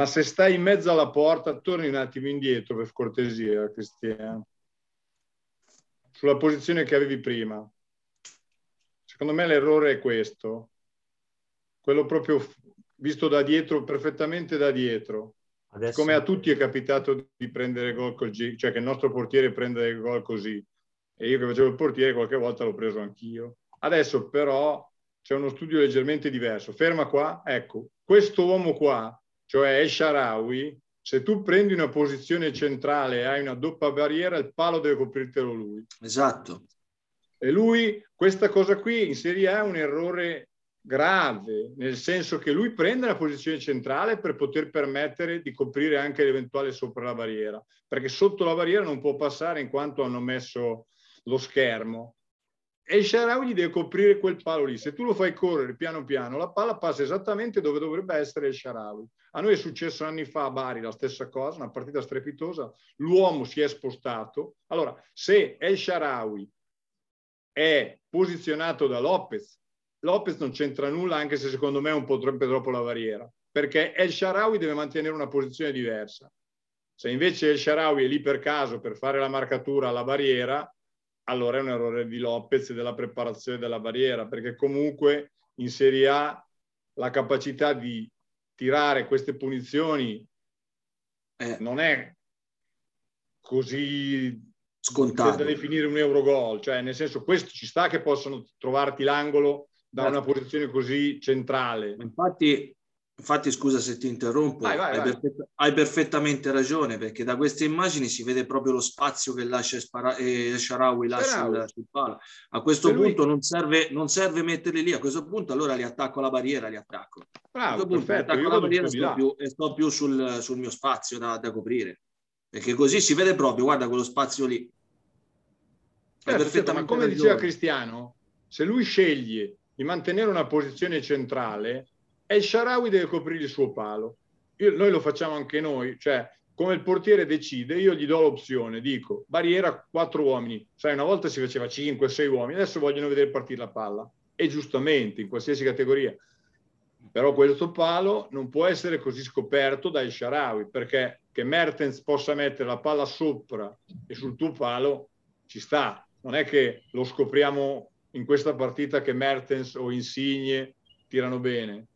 ma se stai in mezzo alla porta, torni un attimo indietro per cortesia, Cristiano, sulla posizione che avevi prima. Secondo me l'errore è questo, quello proprio visto da dietro, perfettamente da dietro. Adesso... Come a tutti è capitato di prendere gol così, cioè che il nostro portiere prenda il gol così. E io che facevo il portiere qualche volta l'ho preso anch'io. Adesso però c'è uno studio leggermente diverso. Ferma qua, ecco, questo uomo qua, cioè El Sharawi, se tu prendi una posizione centrale e hai una doppia barriera, il palo deve coprirtelo lui. Esatto. E lui, questa cosa qui in Serie A è un errore grave, nel senso che lui prende la posizione centrale per poter permettere di coprire anche l'eventuale sopra la barriera, perché sotto la barriera non può passare in quanto hanno messo lo schermo. E Sharawi deve coprire quel palo lì. Se tu lo fai correre piano piano, la palla passa esattamente dove dovrebbe essere il Sharawi. A noi è successo anni fa a Bari la stessa cosa, una partita strepitosa. L'uomo si è spostato. Allora, se El Sharawi è posizionato da Lopez Lopez non c'entra nulla, anche se secondo me è un po' troppo, troppo la barriera, perché El Sharawi deve mantenere una posizione diversa. Se invece El Sharawi è lì per caso per fare la marcatura alla barriera, allora è un errore di Lopez e della preparazione della barriera, perché comunque in Serie A la capacità di tirare queste punizioni eh. non è così scontato da definire un Eurogol, cioè nel senso questo ci sta che possono trovarti l'angolo da una posizione così centrale. Infatti, infatti scusa se ti interrompo, vai, vai, hai, vai. Perfett- hai, perfettamente ragione perché da queste immagini si vede proprio lo spazio che lascia Spara- eh, Sharawi là sul, sul, palo. A questo lui... punto non serve, non serve, metterli lì, a questo punto allora li attacco alla barriera, li attacco. Bravo, perfetto, attacco alla barriera e sto, più, e sto più sul, sul mio spazio da, da coprire. Perché così si vede proprio, guarda quello spazio lì. Certo, ma come ragione. diceva Cristiano, se lui sceglie di mantenere una posizione centrale e il Sharawi deve coprire il suo palo. Io, noi lo facciamo anche noi, cioè come il portiere decide, io gli do l'opzione, dico barriera quattro uomini, sai una volta si faceva 5-6 uomini, adesso vogliono vedere partire la palla e giustamente in qualsiasi categoria. Però questo palo non può essere così scoperto dai Sharawi perché che Mertens possa mettere la palla sopra e sul tuo palo ci sta. Non è che lo scopriamo in questa partita che Mertens o Insigne tirano bene.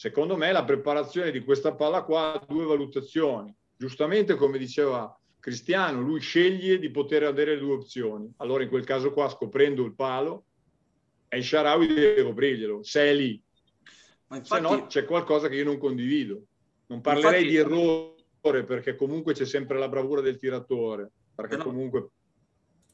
Secondo me la preparazione di questa palla qua ha due valutazioni. Giustamente, come diceva Cristiano, lui sceglie di poter avere due opzioni. Allora in quel caso qua, scoprendo il palo, e il Sharawi deve coprirglielo, se è lì. Ma infatti, se no c'è qualcosa che io non condivido. Non parlerei infatti, di errore perché comunque c'è sempre la bravura del tiratore, perché no. comunque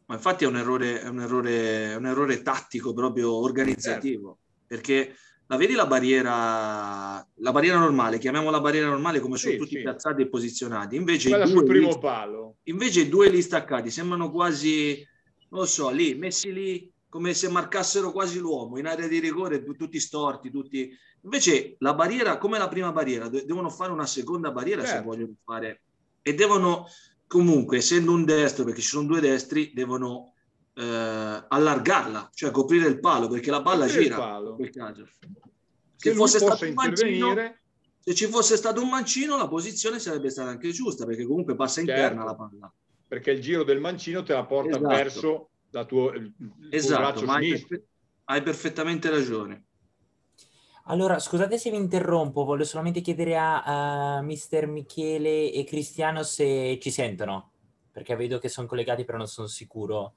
ma infatti è un errore, è un errore, è un errore tattico proprio organizzativo, certo. perché la vedi la barriera, la barriera normale, chiamiamola barriera normale come sono sì, tutti sì. piazzati e posizionati, invece i, due primo lì, palo. invece i due lì staccati sembrano quasi, non lo so, lì, messi lì come se marcassero quasi l'uomo in area di rigore, tutti storti, tutti... Invece la barriera, come la prima barriera, devono fare una seconda barriera certo. se vogliono fare e devono comunque essendo un destro, perché ci sono due destri, devono eh, allargarla, cioè coprire il palo, perché la palla coprire gira. Palo. Se, fosse stato un mancino, se ci fosse stato un mancino, la posizione sarebbe stata anche giusta, perché comunque passa certo. interna la palla. Perché il giro del mancino te la porta esatto. verso la tua, il, esatto, tuo hai, perfe- hai perfettamente ragione. Allora, scusate se vi interrompo, voglio solamente chiedere a, a Mister Michele e Cristiano se ci sentono, perché vedo che sono collegati, però non sono sicuro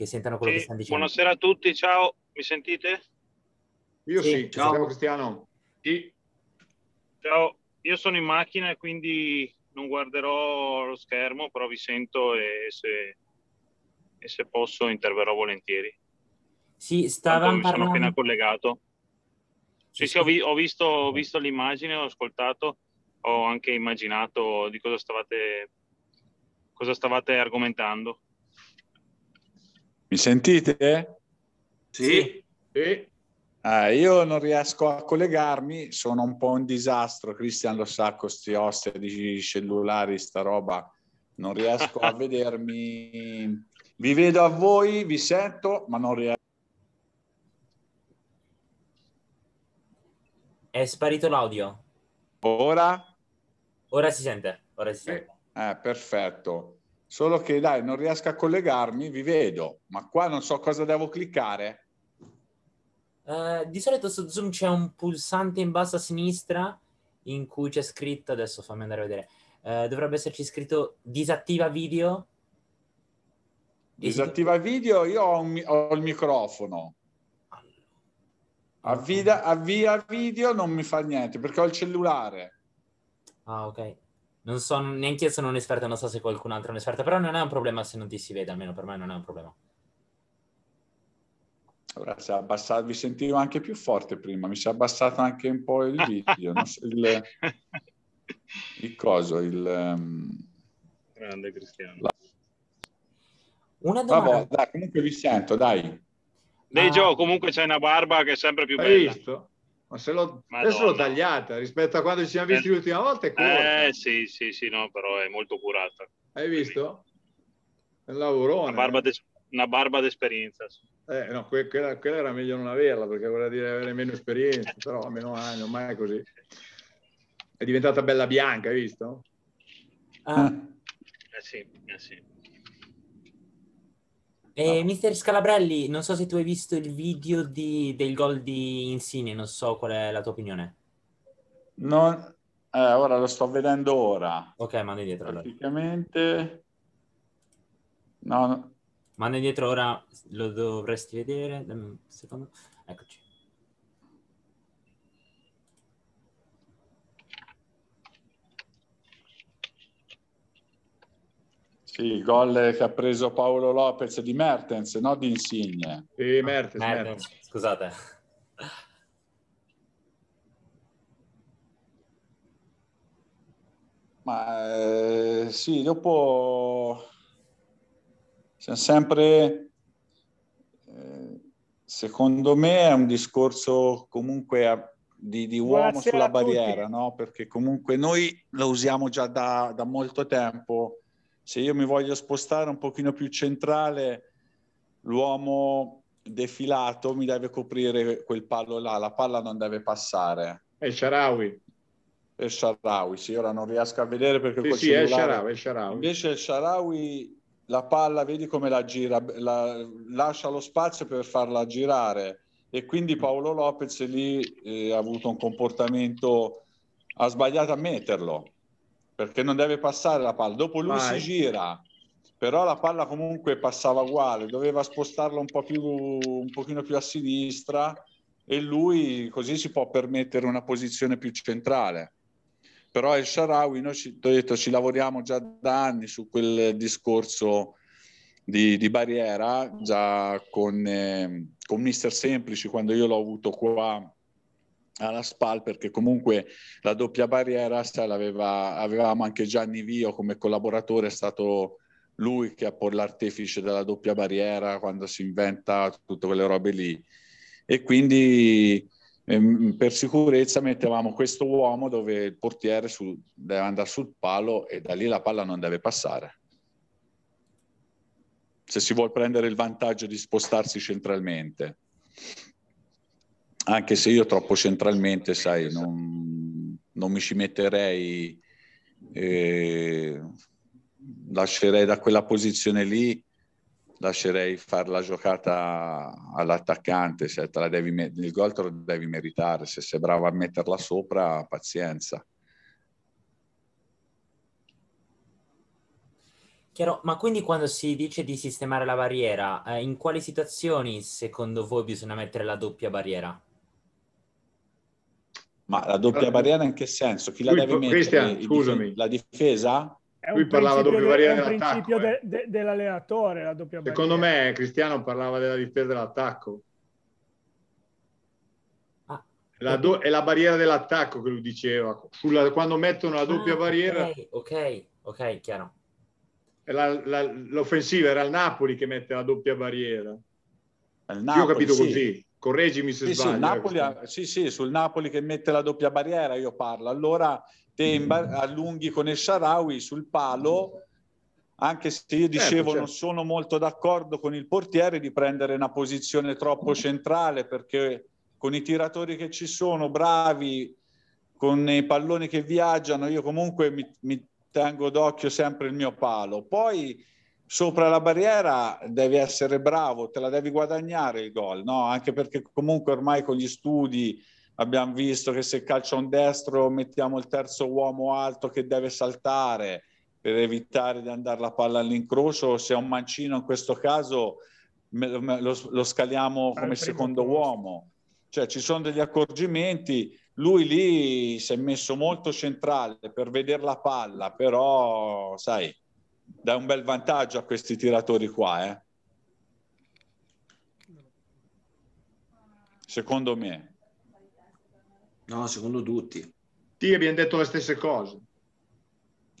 che sentano quello sì, che stanno dicendo. Buonasera a tutti, ciao, mi sentite? Io sì, sì ciao Cristiano. Sì. Ciao, io sono in macchina e quindi non guarderò lo schermo, però vi sento e se, e se posso interverrò volentieri. Sì, stavamo parlando... sono appena collegato. Sì, sì, ho, vi- ho, visto, ho visto l'immagine, ho ascoltato, ho anche immaginato di cosa stavate, cosa stavate argomentando. Mi sentite? Sì. sì. Eh, io non riesco a collegarmi, sono un po' un disastro, Cristian lo sa, con questi oste di cellulari, sta roba, non riesco a vedermi. Vi vedo a voi, vi sento, ma non riesco. È sparito l'audio. Ora? Ora si sente, ora si sente. Eh, perfetto. Solo che dai, non riesco a collegarmi, vi vedo, ma qua non so cosa devo cliccare. Uh, di solito su Zoom c'è un pulsante in basso a sinistra in cui c'è scritto, adesso fammi andare a vedere, uh, dovrebbe esserci scritto disattiva video. Disattiva video, io ho, un, ho il microfono. Avvia, avvia video non mi fa niente perché ho il cellulare. Ah, ok. Non so, neanche io sono un esperto, non so se qualcun altro è un esperto, però non è un problema se non ti si vede, almeno per me non è un problema. Ora si è abbassato, vi sentivo anche più forte prima, mi si è abbassato anche un po' il video, so, il, il, coso, il... Um, Grande Cristiano. La... Una domanda. Vabbè, dai, comunque vi sento, dai. Dei ah. Gio, comunque c'è una barba che è sempre più Hai bella. visto? Ma se l'ho, adesso l'ho tagliata rispetto a quando ci siamo visti eh, l'ultima volta. È corta. Eh sì, sì, sì, no, però è molto curata. Hai visto? È un lavorone. Una barba, de, una barba d'esperienza. Eh, no, quella, quella, era meglio non averla perché vuol dire avere meno esperienza, però meno anni, ormai è così. È diventata bella bianca, hai visto? Ah. Eh sì, eh sì. E Mister Scalabrelli, non so se tu hai visto il video di, del gol di Insigne, non so qual è la tua opinione. No, eh, ora lo sto vedendo ora. Ok, manda indietro. Praticamente... No, no. Manda indietro ora, lo dovresti vedere. Secondo... Eccoci. Sì, il gol che ha preso Paolo Lopez di Mertens, no di Insigne. Sì, Mertens, Mertens. Mertens. Scusate. Ma eh, sì, dopo siamo sempre, eh, secondo me è un discorso comunque a, di, di uomo sulla barriera, no? Perché comunque noi lo usiamo già da, da molto tempo se io mi voglio spostare un pochino più centrale, l'uomo defilato mi deve coprire quel palo là, la palla non deve passare. È il Sharawi. È il Sharawi, sì, ora non riesco a vedere perché sì, sì, è il Sharawi, è Sharawi. Invece il Sharawi la palla, vedi come la gira, la, lascia lo spazio per farla girare e quindi Paolo Lopez lì eh, ha avuto un comportamento, ha sbagliato a metterlo perché non deve passare la palla. Dopo lui Vai. si gira, però la palla comunque passava uguale, doveva spostarla un po' più, un pochino più a sinistra e lui così si può permettere una posizione più centrale. Però il Sharawi, noi ci, detto, ci lavoriamo già da anni su quel discorso di, di barriera, già con, eh, con Mister Semplici, quando io l'ho avuto qua alla SPAL perché comunque la doppia barriera sai, avevamo anche Gianni Vio come collaboratore, è stato lui che è poi l'artefice della doppia barriera quando si inventa tutte quelle robe lì. E quindi ehm, per sicurezza mettevamo questo uomo dove il portiere su, deve andare sul palo e da lì la palla non deve passare. Se si vuole prendere il vantaggio di spostarsi centralmente anche se io troppo centralmente, sai, non, non mi ci metterei, eh, lascerei da quella posizione lì, lascerei fare la giocata all'attaccante, se te la devi, il gol te lo devi meritare, se sei bravo a metterla sopra, pazienza. Chiaro, ma quindi quando si dice di sistemare la barriera, eh, in quali situazioni secondo voi bisogna mettere la doppia barriera? Ma la doppia barriera in che senso? Chi la deve mettere? Cristian, scusami. La difesa? Lui parlava doppia barriera È un principio de, de, dell'allenatore la doppia Secondo barriera. me Cristiano parlava della difesa dell'attacco. Ah, la do, è la barriera dell'attacco che lui diceva. Sulla, quando mettono la doppia ah, barriera... Ok, ok, ok, chiaro. La, la, l'offensiva era il Napoli che mette la doppia barriera. Napoli, Io ho capito sì. così correggimi se sì, sbaglio. Sì, Napoli, eh, sì, sì, sul Napoli che mette la doppia barriera io parlo. Allora te mm. allunghi con il Sharawi sul palo, anche se io certo, dicevo certo, certo. non sono molto d'accordo con il portiere di prendere una posizione troppo centrale perché con i tiratori che ci sono bravi con i palloni che viaggiano, io comunque mi, mi tengo d'occhio sempre il mio palo. Poi sopra la barriera devi essere bravo, te la devi guadagnare il gol, no? Anche perché comunque ormai con gli studi abbiamo visto che se calcia un destro mettiamo il terzo uomo alto che deve saltare per evitare di andare la palla all'incrocio, se è un mancino in questo caso lo, lo scaliamo come secondo uomo. Cioè ci sono degli accorgimenti lui lì si è messo molto centrale per vedere la palla, però sai, dà un bel vantaggio a questi tiratori qua, eh? Secondo me. No, secondo tutti. Ti abbiamo detto le stesse cose.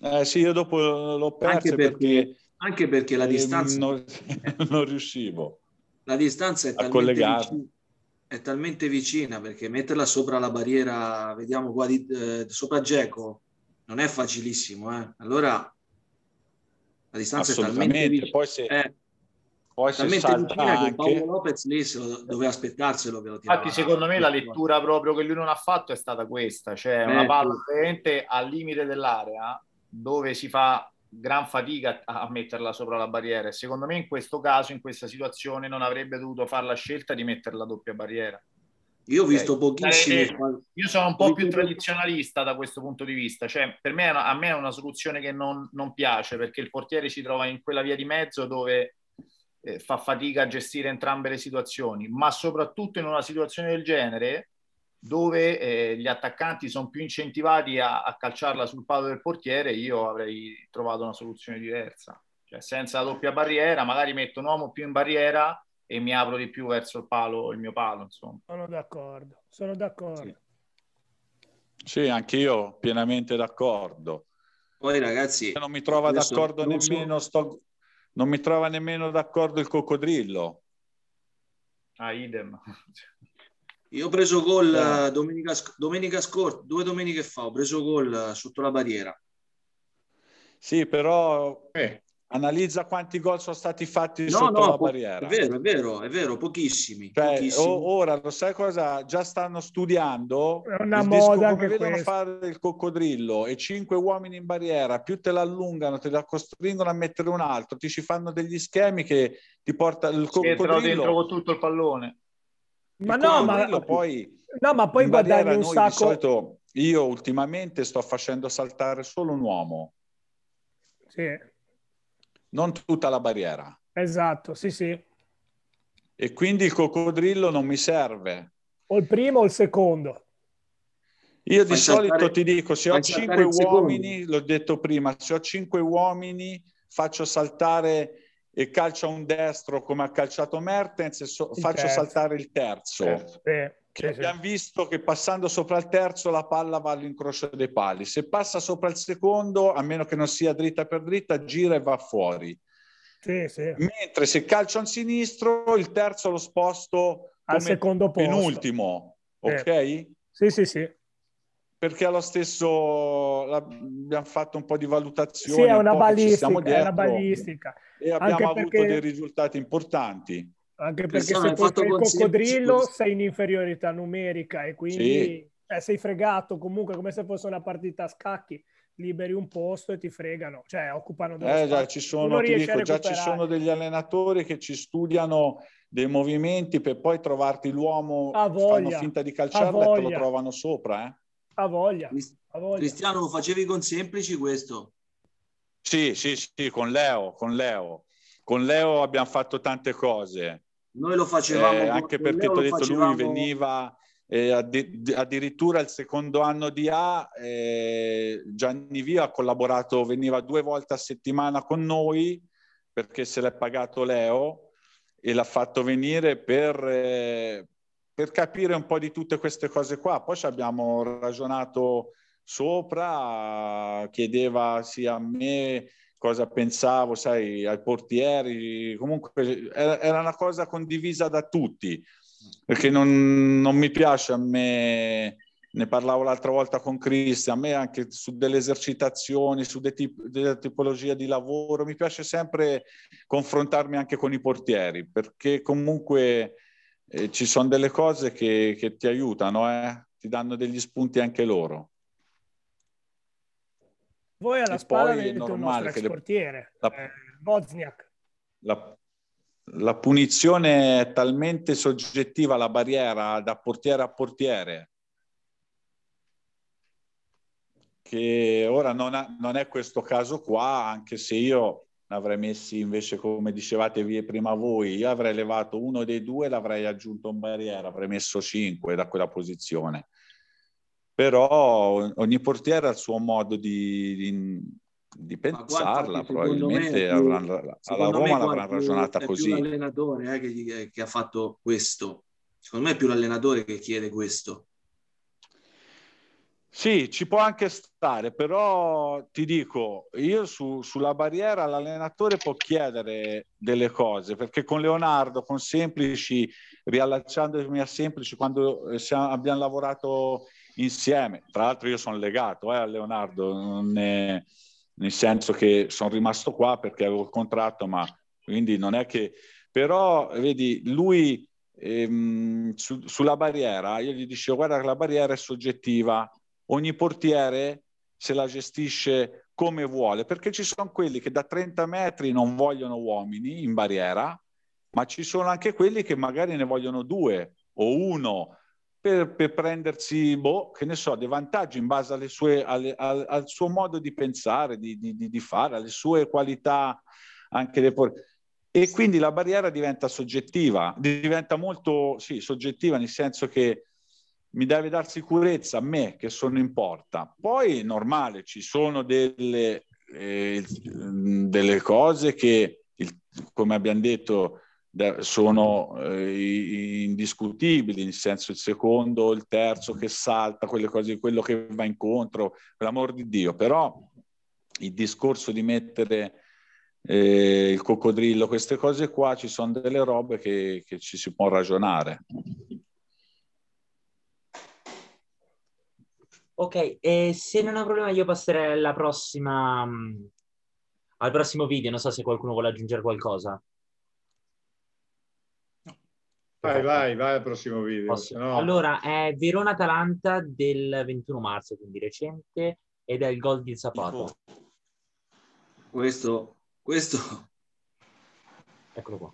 Eh sì, io dopo l'ho perso anche perché, perché, anche perché la distanza non, non riuscivo la distanza è a collegarmi è talmente vicina perché metterla sopra la barriera, vediamo qua di, eh, sopra Geco, non è facilissimo. Eh? Allora la distanza è talmente vicina. Poi se, eh, poi se salta anche... Paolo Lopez lì se lo, doveva aspettarselo. Che lo Infatti, secondo me la lettura proprio che lui non ha fatto è stata questa: cioè una palla praticamente al limite dell'area dove si fa gran fatica a metterla sopra la barriera e secondo me in questo caso, in questa situazione, non avrebbe dovuto fare la scelta di mettere la doppia barriera. Io ho visto okay. pochissimi. Eh, io sono un po' più tradizionalista da questo punto di vista, cioè per me a me è una soluzione che non, non piace perché il portiere si trova in quella via di mezzo dove eh, fa fatica a gestire entrambe le situazioni, ma soprattutto in una situazione del genere dove eh, gli attaccanti sono più incentivati a, a, calciarla sul palo del portiere, io avrei trovato una soluzione diversa. Cioè, senza la doppia barriera, magari metto un uomo più in barriera e mi apro di più verso il palo, il mio palo, insomma. Sono d'accordo, sono d'accordo. Sì, sì anche io pienamente d'accordo. Poi ragazzi... Non mi trova d'accordo nemmeno, sto... non mi trova nemmeno d'accordo il coccodrillo. Ah, idem. Io ho preso gol eh. domenica, domenica scorsa, due domeniche fa, ho preso gol sotto la barriera. Sì, però eh. Analizza quanti gol sono stati fatti no, sotto no, la barriera. È vero, è vero, è vero, pochissimi. Cioè, pochissimi. ora lo sai cosa? Già stanno studiando è una moda come vedono questo. fare il coccodrillo e cinque uomini in barriera, più te l'allungano, te la costringono a mettere un altro, ti ci fanno degli schemi che ti porta il coccodrillo dentro con tutto il pallone. Ma no, ma poi No, ma poi guadagni un sacco. Solito, io ultimamente sto facendo saltare solo un uomo. Sì non tutta la barriera. Esatto, sì, sì. E quindi il coccodrillo non mi serve. O il primo o il secondo. Io di solito ti dico, se ho cinque uomini, l'ho detto prima, se ho cinque uomini faccio saltare e calcio un destro come ha calciato Mertens e so, faccio terzo. saltare il terzo. Certo. Eh, sì, abbiamo visto che passando sopra il terzo la palla va all'incrocio dei pali. Se passa sopra il secondo, a meno che non sia dritta per dritta, gira e va fuori. Sì, sì. Mentre se calcio a sinistro, il terzo lo sposto al secondo posto. penultimo. Ok? Sì, sì, sì. Perché allo stesso abbiamo fatto un po' di valutazione. Sì, è una balistica, è una balistica. E abbiamo Anche avuto perché... dei risultati importanti. Anche perché se fosse il coccodrillo sei in inferiorità numerica e quindi sì. eh, sei fregato comunque come se fosse una partita a scacchi liberi un posto e ti fregano, cioè occupano eh, già, ci sono, ti dico, già ci sono degli allenatori che ci studiano dei movimenti per poi trovarti l'uomo, fanno finta di calciarla e te lo trovano sopra. Eh. A voglia. A voglia. Cristiano, lo facevi con semplici questo? Sì, sì, sì, con Leo, con Leo. Con Leo abbiamo fatto tante cose. Noi lo facevamo. Eh, anche perché ti ho detto, facevamo... lui veniva eh, addi- addirittura il secondo anno di A, eh, Gianni Via ha collaborato, veniva due volte a settimana con noi perché se l'è pagato Leo e l'ha fatto venire per, eh, per capire un po' di tutte queste cose qua. Poi ci abbiamo ragionato sopra, chiedeva sia a me cosa pensavo, sai, ai portieri, comunque era, una cosa condivisa da tutti, perché non, non mi piace a me, ne parlavo l'altra volta con Cristian, a me anche su delle esercitazioni, su de tip- delle tipologie di lavoro, mi piace sempre confrontarmi anche con i portieri, perché comunque eh, ci sono delle cose che, che ti aiutano, eh? ti danno degli spunti anche loro. Voi alla e spalla avete un nostro ex portiere, la, eh, Wozniak. La, la punizione è talmente soggettiva alla barriera da portiere a portiere che ora non, ha, non, è questo caso qua, anche se io l'avrei messi invece, come dicevate prima voi, io avrei levato uno dei due, l'avrei aggiunto in barriera, avrei messo cinque da quella posizione. Però ogni portiere ha il suo modo di, di, di pensarla, probabilmente più, avranno, alla Roma l'avranno ragionata così. È più l'allenatore eh, che, che ha fatto questo. Secondo me è più l'allenatore che chiede questo. Sì, ci può anche stare, però ti dico, io su, sulla barriera l'allenatore può chiedere delle cose, perché con Leonardo, con Semplici, riallacciandomi a Semplici, quando eh, siamo, abbiamo lavorato insieme, tra l'altro io sono legato eh, a Leonardo, è, nel senso che sono rimasto qua perché avevo il contratto, ma quindi non è che... Però, vedi, lui ehm, su, sulla barriera, io gli dicevo, guarda che la barriera è soggettiva, ogni portiere se la gestisce come vuole, perché ci sono quelli che da 30 metri non vogliono uomini in barriera, ma ci sono anche quelli che magari ne vogliono due o uno per, per prendersi, boh, che ne so, dei vantaggi in base alle sue, alle, al, al, suo modo di pensare, di, di, di, fare, alle sue qualità anche dei portieri. E quindi la barriera diventa soggettiva, diventa molto sì, soggettiva nel senso che mi deve dar sicurezza a me che sono in porta. Poi è normale, ci sono delle, eh, delle cose che, come abbiamo detto, sono eh, indiscutibili, nel senso il secondo, il terzo che salta, quelle cose, quello che va incontro, per l'amor di Dio. Però il discorso di mettere eh, il coccodrillo, queste cose qua, ci sono delle robe che, che ci si può ragionare. Ok, e se non ho problema io passerei alla prossima, mm, al prossimo video, non so se qualcuno vuole aggiungere qualcosa. Vai, vai, vai al prossimo video. No... Allora, è Verona-Atalanta del 21 marzo, quindi recente, ed è il gol di Zapata. Questo, questo... Eccolo qua.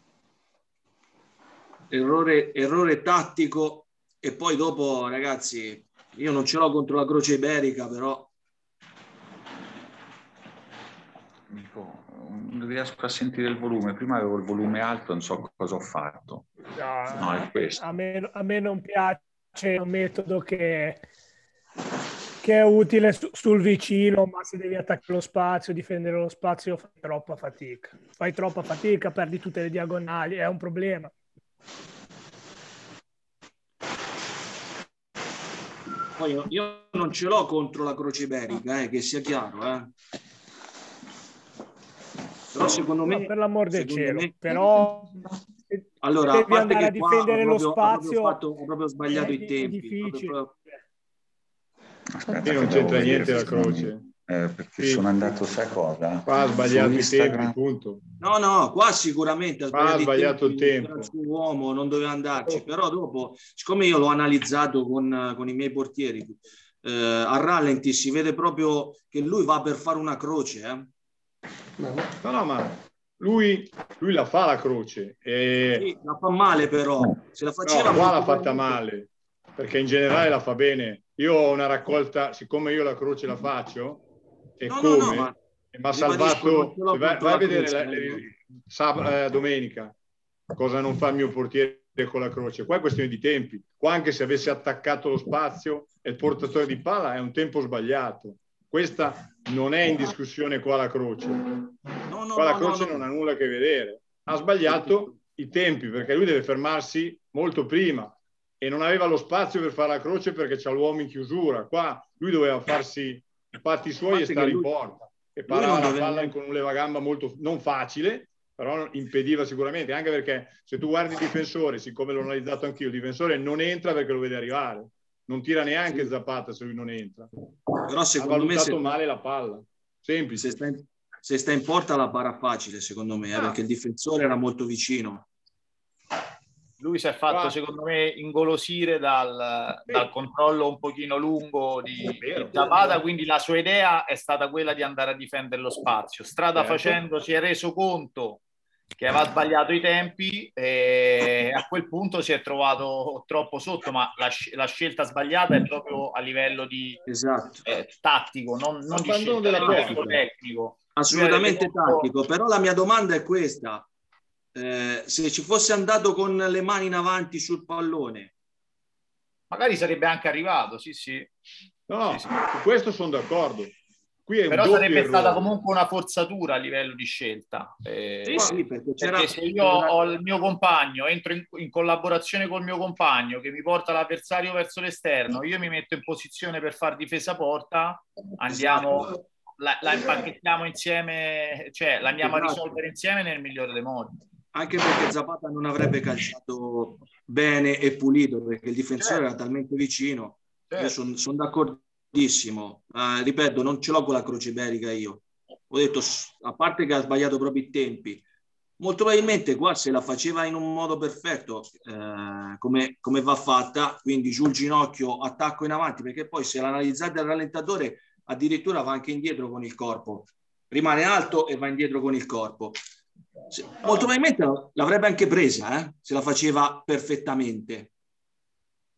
Errore, errore tattico e poi dopo, ragazzi, io non ce l'ho contro la Croce Iberica, però. Amico, non riesco a sentire il volume. Prima avevo il volume alto, non so cosa ho fatto. No, no è questo. A me, a me non piace un metodo che, che è utile su, sul vicino, ma se devi attaccare lo spazio, difendere lo spazio, fai troppa fatica. Fai troppa fatica, perdi tutte le diagonali, è un problema. Poi io, io non ce l'ho contro la Croce Iberica, eh, che sia chiaro. Eh. Però secondo me... No, per l'amor del cielo, me, però... Allora, devi andare a difendere lo spazio... Ho proprio, ho proprio sbagliato i tempi. Difficile. Proprio... Aspetta, non c'entra niente la croce eh, perché sì. sono andato, sai cosa? Qua ha sbagliato i tempi, punto. No, no, qua sicuramente ha sbagliato, ha sbagliato il tempo. Su uomo non doveva andarci, però dopo, siccome io l'ho analizzato con, con i miei portieri, eh, a rallenti si vede proprio che lui va per fare una croce. Eh? No, no, ma lui, lui la fa la croce. E... Sì, la fa male però. Se la faceva no, qua l'ha fatta male, perché in generale la fa bene. Io ho una raccolta, siccome io la croce la faccio, e no, come no, no, ma ha salvato. Vai, vai, a vedere la, sab- eh, domenica cosa non fa il mio portiere con la croce. Qua è questione di tempi. Qua anche se avesse attaccato lo spazio e il portatore di palla è un tempo sbagliato. Questa non è in discussione qua la croce. qua la croce non ha nulla a che vedere. Ha sbagliato i tempi perché lui deve fermarsi molto prima e non aveva lo spazio per fare la croce perché c'ha l'uomo in chiusura. Qua lui doveva farsi fatti suoi e stare lui, in porta. E parava la palla deve... con un levagamba molto non facile, però impediva sicuramente, anche perché se tu guardi il difensore, siccome l'ho analizzato anch'io, il difensore non entra perché lo vede arrivare, non tira neanche sì. Zapata se lui non entra. Però secondo ha me se... male la palla, semplice. Se sta, in, se sta in porta la para facile, secondo me, eh, ah. perché il difensore era molto vicino. Lui si è fatto, Qua... secondo me, ingolosire dal, dal, controllo un pochino lungo di, di Zapata, quindi la sua idea è stata quella di andare a difendere lo spazio. Strada certo. facendo si è reso conto che aveva sbagliato i tempi e a quel punto si è trovato troppo sotto, ma la, la scelta sbagliata è proprio a livello di esatto. eh, tattico, non, non di scelta, tecnico. Assolutamente tattico, però la mia domanda è questa. Eh, se ci fosse andato con le mani in avanti sul pallone, magari sarebbe anche arrivato, sì, sì. No, sì, sì. su questo sono d'accordo. Però sarebbe errore. stata comunque una forzatura a livello di scelta. Eh, sì, sì, perché, perché se io ho il mio compagno, entro in, in, collaborazione col mio compagno che mi porta l'avversario verso l'esterno, io mi metto in posizione per far difesa porta, andiamo, la, la impacchettiamo insieme, cioè la andiamo a esatto. risolvere insieme nel migliore dei modi anche perché Zapata non avrebbe calciato bene e pulito perché il difensore certo. era talmente vicino. Certo. Sono son d'accordissimo. Uh, ripeto, non ce l'ho con la croce iberica io. Ho detto, a parte che ha sbagliato proprio i tempi, molto probabilmente qua se la faceva in un modo perfetto eh, come, come, va fatta, quindi giù il ginocchio, attacco in avanti, perché poi se l'analizzate al rallentatore addirittura va anche indietro con il corpo, rimane alto e va indietro con il corpo. Molto probabilmente l'avrebbe anche presa, eh? se la faceva perfettamente.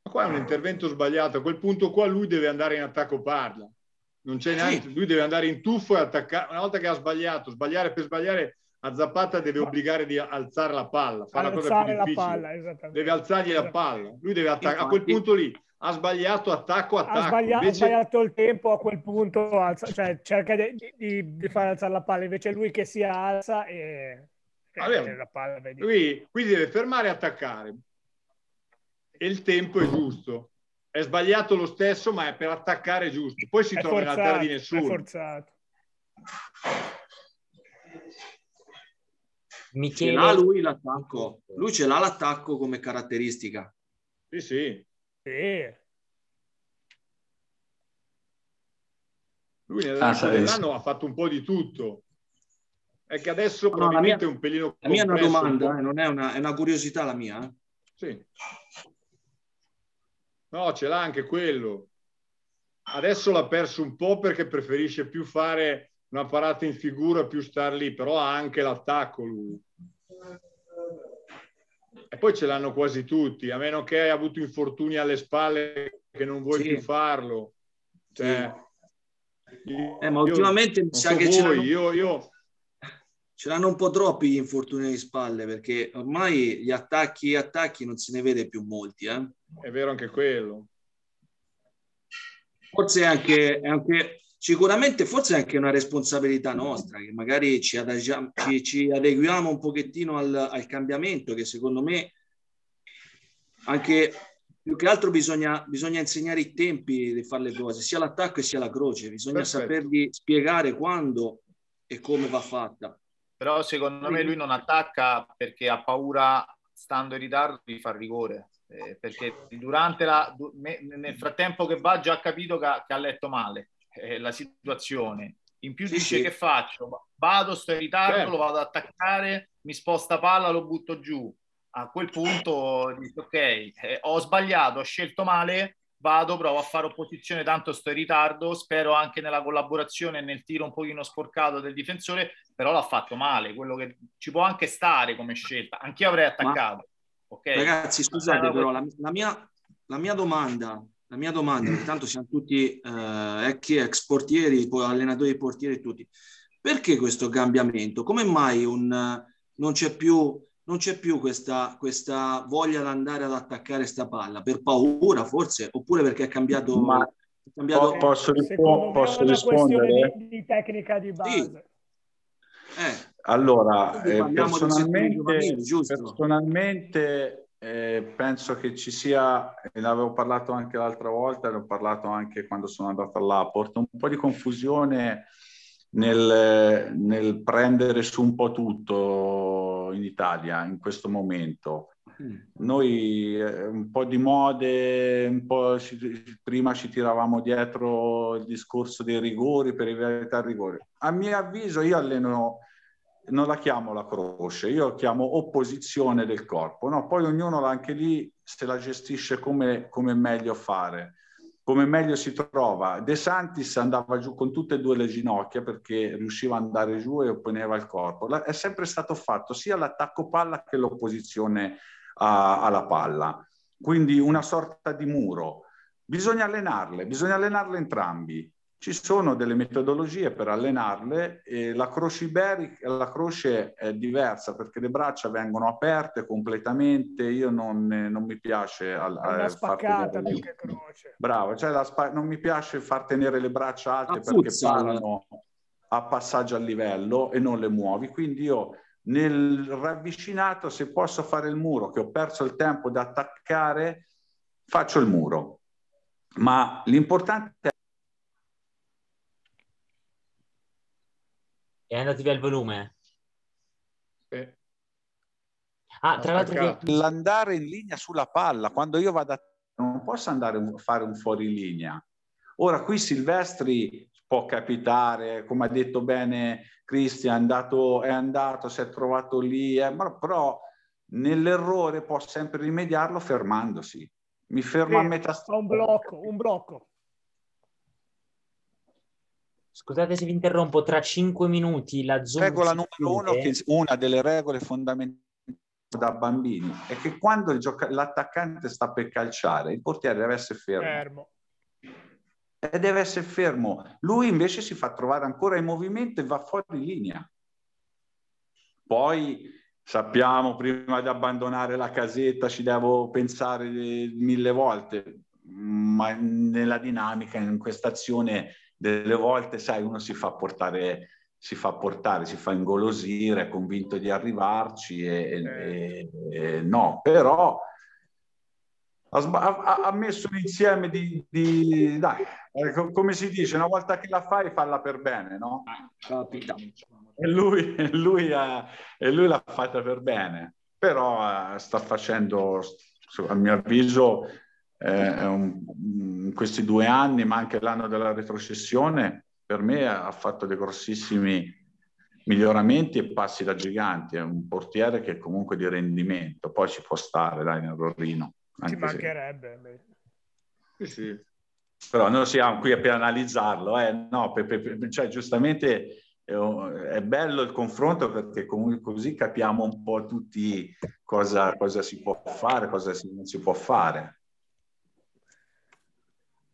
Ma qua è un intervento sbagliato. A quel punto qua lui deve andare in attacco parla. Non c'è neanche, sì. lui deve andare in tuffo e attaccare. Una volta che ha sbagliato, sbagliare per sbagliare, a Zapata deve obbligare di alzare la palla, fare la cosa più difficile. Palla, deve alzargli la palla. Lui deve attaccare. A quel punto lì ha sbagliato attacco attacco. Ha sbagliato, invece... ha sbagliato il tempo a quel punto, alza, cioè cerca di, di, di, fare alzare la palla, invece lui che si alza e... Allora, la palla, lui, qui deve fermare e attaccare. E il tempo è giusto. È sbagliato lo stesso, ma è per attaccare giusto. Poi si è trova forzato, nella terra di nessuno. È forzato. Michele... Ce l'ha lui l'attacco. Lui ce l'ha l'attacco come caratteristica. Sì, sì. Sì. Lui nell'anno ah, ha fatto un po' di tutto. È che adesso no, probabilmente mia, è un pelino La mia è una domanda, un eh, non è una, è una, curiosità la mia. Eh? Sì. No, ce l'ha anche quello. Adesso l'ha perso un po' perché preferisce più fare una parata in figura, più star lì, però ha anche l'attacco lui e poi ce l'hanno quasi tutti, a meno che hai avuto infortuni alle spalle che non vuoi sì. più farlo. Cioè, sì. eh, ma ultimamente mi sa so che voi, ce l'hanno, io, io... ce l'hanno un po' troppi gli infortuni alle spalle perché ormai gli attacchi e attacchi non se ne vede più molti. Eh? È vero anche quello. Forse anche, anche sicuramente forse è anche una responsabilità nostra, che magari ci, adagiamo, ci, ci adeguiamo un pochettino al, al, cambiamento, che secondo me anche più che altro bisogna, bisogna, insegnare i tempi di fare le cose, sia l'attacco sia la croce, bisogna Perfetto. sapergli spiegare quando e come va fatta. Però secondo me lui non attacca perché ha paura, stando in ritardo, di far rigore. Eh, perché durante la, nel frattempo che va già ha capito che ha, che ha letto male eh, la situazione. In più sì, dice sì. che faccio? Vado, sto in ritardo, certo. lo vado ad attaccare, mi sposta palla, lo butto giù. A quel punto dico ok, eh, ho sbagliato, ho scelto male, vado, provo a fare opposizione, tanto sto in ritardo, spero anche nella collaborazione e nel tiro un pochino sporcato del difensore, però l'ha fatto male, quello che ci può anche stare come scelta. Anch'io avrei attaccato. Ma, okay? Ragazzi, scusate, però la, la, mia, la mia domanda la mia domanda, intanto siamo tutti eh, ex portieri, allenatori portieri tutti, perché questo cambiamento? Come mai un, non c'è più, non c'è più questa, questa voglia di andare ad attaccare sta palla? Per paura forse? Oppure perché è cambiato... Ma... È cambiato... Posso, rispo- posso rispondere? Di, di, tecnica di base. Sì. Eh. Allora, eh, personalmente, personalmente eh, penso che ci sia, e ne avevo parlato anche l'altra volta, ne ho parlato anche quando sono andato all'Aport, un po' di confusione nel, nel, prendere su un po' tutto in Italia in questo momento. Mm. Noi eh, un po' di mode, un po' ci, prima ci tiravamo dietro il discorso dei rigori per evitare il rigore. A mio avviso io alleno non la chiamo la croce, io la chiamo opposizione del corpo, no? poi ognuno anche lì se la gestisce come, come meglio fare, come meglio si trova. De Santis andava giù con tutte e due le ginocchia perché riusciva ad andare giù e opponeva il corpo. La, è sempre stato fatto sia l'attacco palla che l'opposizione a, alla palla, quindi una sorta di muro. Bisogna allenarle, bisogna allenarle entrambi ci sono delle metodologie per allenarle e la croce iberica, la croce è diversa perché le braccia vengono aperte completamente, io non, non mi piace al, una eh, spaccata più che croce. Bravo, cioè spa- non mi piace far tenere le braccia alte perché parlano a passaggio a livello e non le muovi, quindi io nel ravvicinato se posso fare il muro che ho perso il tempo da attaccare faccio il muro. Ma l'importante è E andati via il volume? Sì. Ah, tra l'altro... L'andare in linea sulla palla, quando io vado a... non posso andare a fare un fuorilinea. Ora qui Silvestri può capitare, come ha detto bene Cristian, è andato, è andato, si è trovato lì, eh, ma però nell'errore può sempre rimediarlo fermandosi. Mi fermo sì, a metà strada. Un blocco, un blocco. Scusate se vi interrompo, tra cinque minuti la Zoom Regola numero uno, che una delle regole fondamentali da bambini è che quando gioca- l'attaccante sta per calciare, il portiere deve essere fermo. fermo. E deve essere fermo. Lui invece si fa trovare ancora in movimento e va fuori linea. Poi sappiamo, prima di abbandonare la casetta ci devo pensare mille volte, ma nella dinamica, in questa azione delle volte, sai, uno si fa portare, si fa portare, si fa ingolosire, è convinto di arrivarci e, e, e no, però ha, ha, messo un insieme di, di dai, eh, come si dice, una volta che la fai, falla per bene, no? Capita. E lui, lui, ha, e lui l'ha fatta per bene, però uh, sta facendo, a mio avviso, eh, un, in questi due anni, ma anche l'anno della retrocessione, per me ha fatto dei grossissimi miglioramenti e passi da giganti. È un portiere che è comunque di rendimento, poi ci può stare dai nel Rorrino. Ci mancherebbe. Sì, sì. Però noi siamo qui per analizzarlo, eh? no, per, per, cioè, giustamente è bello il confronto perché comunque così capiamo un po' tutti cosa, cosa si può fare, cosa si, non si può fare.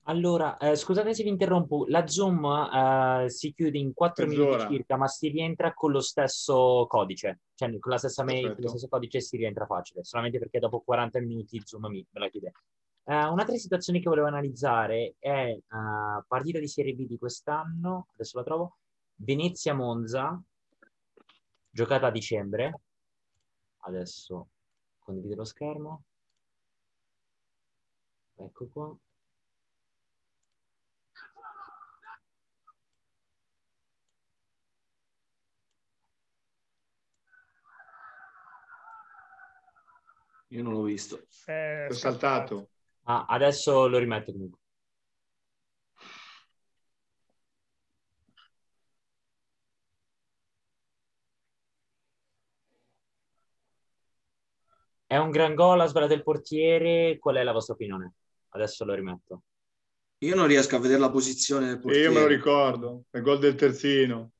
Allora, eh, scusate se vi interrompo, la Zoom eh, si chiude in 4 minuti circa, ma si rientra con lo stesso codice, cioè con la stessa mail, con lo stesso codice si rientra facile, solamente perché dopo 40 minuti Zoom mi, me la chiude. Uh, un'altra situazione che volevo analizzare è uh, partita di Serie B di quest'anno, adesso la trovo, Venezia-Monza, giocata a dicembre, adesso condivido lo schermo, ecco qua. Io non l'ho visto. Eh, è saltato. Ah, adesso lo rimetto comunque. È un gran gol, ha sbagliato il portiere. Qual è la vostra opinione? Adesso lo rimetto. Io non riesco a vedere la posizione del portiere. Io me lo ricordo, è il gol del terzino,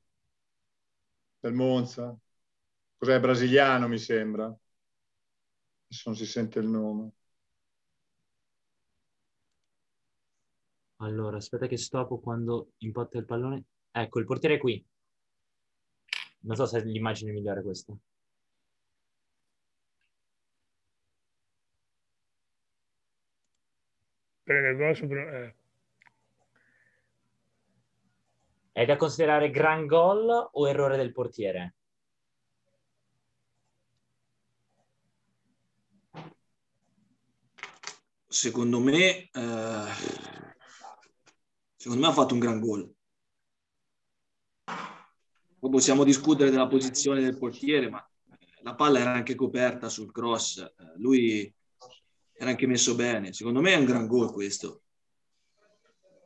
del Monza. Cos'è brasiliano, mi sembra adesso non si sente il nome. Allora, aspetta che stoppo quando impatta il pallone. Ecco, il portiere è qui. Non so se è l'immagine migliore questa. Prende il gol su... Eh. È da considerare gran gol o errore del portiere? Secondo me, eh, secondo me ha fatto un gran gol. Poi possiamo discutere della posizione del portiere, ma la palla era anche coperta sul cross, eh, lui era anche messo bene. Secondo me è un gran gol questo.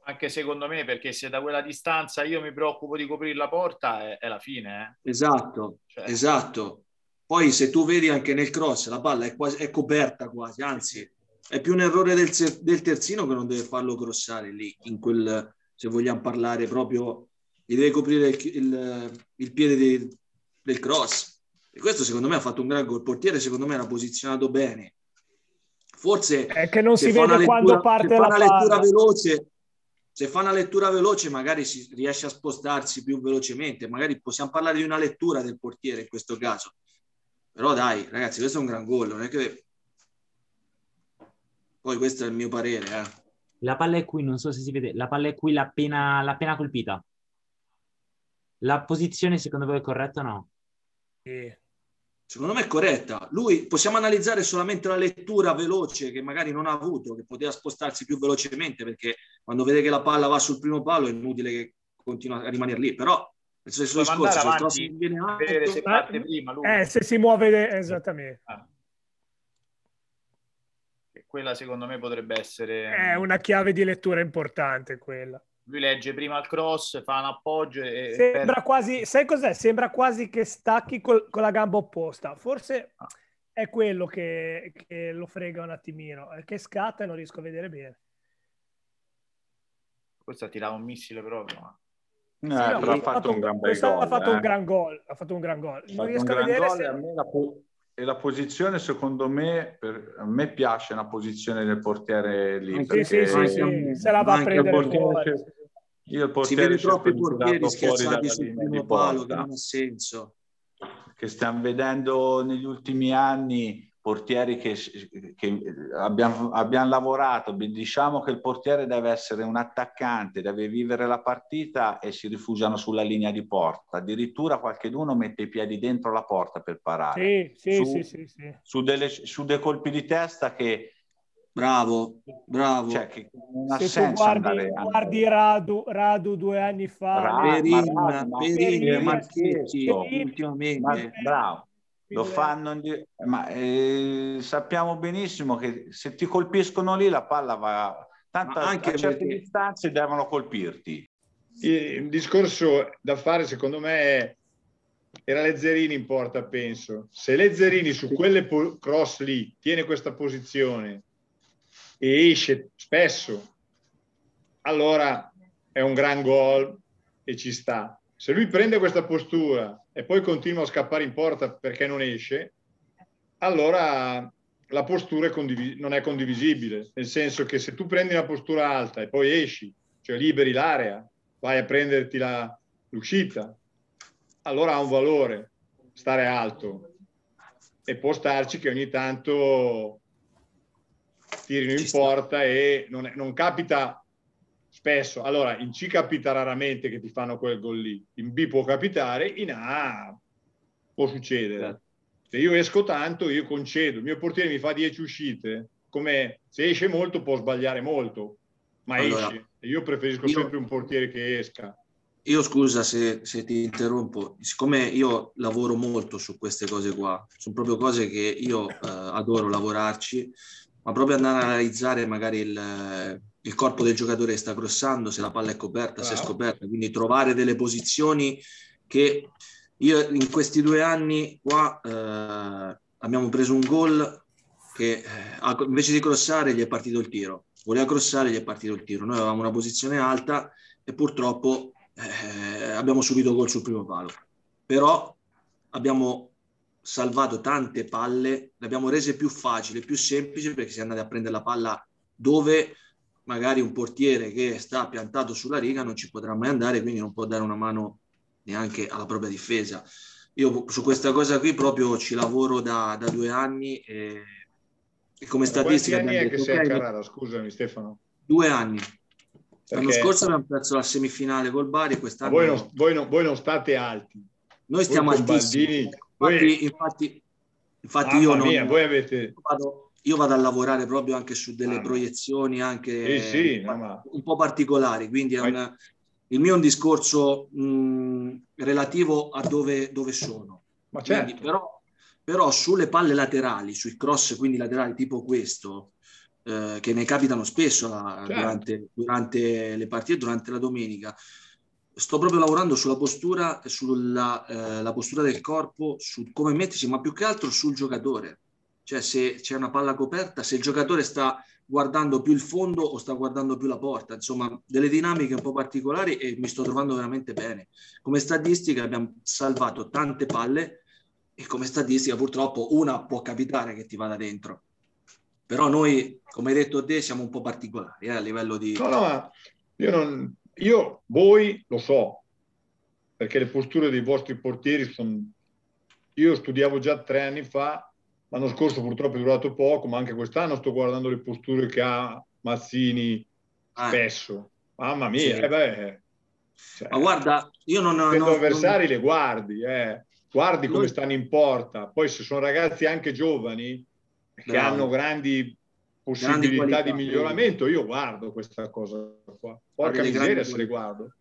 anche secondo me, perché se da quella distanza io mi preoccupo di coprire la porta, è, è la fine. Eh? Esatto, cioè. esatto. Poi se tu vedi anche nel cross, la palla è, quasi, è coperta quasi, anzi è più un errore del, del, terzino che non deve farlo crossare lì, in quel, se vogliamo parlare proprio, gli deve coprire il, il, il piede de, del cross. E questo secondo me ha fatto un gran gol. Il portiere secondo me era posizionato bene. Forse è che non si vede lettura, quando parte la lettura veloce, se fa una lettura veloce magari si riesce a spostarsi più velocemente, magari possiamo parlare di una lettura del portiere in questo caso. Però dai, ragazzi, questo è un gran gol, non è che poi questo è il mio parere, eh. La palla è qui, non so se si vede, la palla è qui, l'ha appena, l'ha appena colpita. La posizione secondo voi è corretta o no? Sì. Secondo me è corretta. Lui possiamo analizzare solamente la lettura veloce che magari non ha avuto, che poteva spostarsi più velocemente perché quando vede che la palla va sul primo palo è inutile che continua a rimanere lì. Però nel stesso discorso, se avanti, viene alto, se parte prima lui. Eh, se si muove esattamente. Ah. Quella secondo me potrebbe essere... È una chiave di lettura importante quella lui legge prima il cross, fa un appoggio e... Sembra per... quasi, sai cos'è? Sembra quasi che stacchi col, con la gamba opposta. Forse ah. è quello che, che, lo frega un attimino, che scatta e non riesco a vedere bene. Questo ha tirato un missile proprio. No, sì, no, però ha fatto un gran bel gol. Ha fatto eh. un gran gol. Ha fatto un gran gol. Non riesco a vedere se... A e la posizione secondo me per, a me piace una posizione del portiere lì sì, sì, sì, sì, se la va a prendere fuori io il si vede portieri schiacciati sul primo palo che non ha senso. Che stiamo vedendo negli ultimi anni portieri che, che abbiamo, abbiamo, lavorato, diciamo che il portiere deve essere un attaccante, deve vivere la partita e si rifugiano sulla linea di porta. Addirittura qualcuno mette i piedi dentro la porta per parare. Sì, sì, su, sì, sì, sì. Su, delle, su dei colpi di testa che Bravo, bravo. Cioè, che non ha Se tu guardi, guardi Radu, Radu, due anni fa, Perin, Perin, Marchetti, ultimamente. Ma, bravo. Lo fanno, ma eh, sappiamo benissimo che se ti colpiscono lì la palla va, tanto anche a certe perché... distanze devono colpirti. Il discorso da fare secondo me è era Lezzerini in porta, penso. Se Lezzerini su quelle cross lì tiene questa posizione e esce spesso, allora è un gran gol e ci sta. Se lui prende questa postura e poi continua a scappare in porta perché non esce, allora la postura è non è condivisibile, nel senso che se tu prendi una postura alta e poi esci, cioè liberi l'area, vai a prenderti la, l'uscita, allora ha un valore stare alto e può starci che ogni tanto tirino in porta e non, non, capita spesso. Allora, in C capita raramente che ti fanno quel gol lì, in B può capitare, in A può succedere. Certo. Se io esco tanto, io concedo, il mio portiere mi fa 10 uscite, come se esce molto può sbagliare molto, ma allora, esce. Io preferisco io, sempre un portiere che esca. Io scusa se, se, ti interrompo, siccome io lavoro molto su queste cose qua, sono proprio cose che io eh, adoro lavorarci, ma proprio andare a analizzare magari il, il corpo del giocatore sta crossando, se la palla è coperta, se è scoperta, quindi trovare delle posizioni che io in questi due anni qua eh, abbiamo preso un gol che eh, invece di crossare gli è partito il tiro, voleva crossare gli è partito il tiro, noi avevamo una posizione alta e purtroppo eh, abbiamo subito gol sul primo palo, però abbiamo salvato tante palle, le abbiamo rese più facili, più semplici perché si è andati a prendere la palla dove magari un portiere che sta piantato sulla riga non ci potrà mai andare, quindi non può dare una mano neanche alla propria difesa. Io su questa cosa qui proprio ci lavoro da, da due anni e, e come statistica... Quanti anni è che sei a Carrara? Scusami Stefano. Due anni. L'anno scorso abbiamo perso la semifinale col Bari, quest'anno... Voi non, voi, non, voi non state alti. Noi stiamo altissimi. Baldini, Infatti, infatti, infatti io, non, mia, voi avete... vado, io vado a lavorare proprio anche su delle ah, proiezioni anche sì, sì, un, no, un po' particolari, quindi un, il mio è un discorso mh, relativo a dove, dove sono. Ma certo. Quindi, però, però, sulle palle laterali, sui cross quindi laterali tipo questo, eh, che ne capitano spesso la, certo. durante, durante, le partite, durante la domenica. Sto proprio lavorando sulla postura, sulla eh, la postura del corpo, su come mettersi, ma più che altro sul giocatore. Cioè se c'è una palla coperta, se il giocatore sta guardando più il fondo o sta guardando più la porta, insomma delle dinamiche un po' particolari e mi sto trovando veramente bene. Come statistica abbiamo salvato tante palle e come statistica purtroppo una può capitare che ti vada dentro. Però noi, come hai detto te, siamo un po' particolari eh, a livello di... No, no, io, non, io voi lo so, perché le posture dei vostri portieri sono... Io studiavo già tre anni fa L'anno scorso purtroppo è durato poco, ma anche quest'anno sto guardando le posture che ha Mazzini ah. spesso. Mamma mia, sì. eh beh, cioè, ma guarda, io non ho... I avversari non... le guardi, eh. guardi come stanno in porta. Poi se sono ragazzi anche giovani che Bravo. hanno grandi possibilità grandi di miglioramento, io guardo questa cosa qua. Porca miseria se le guardo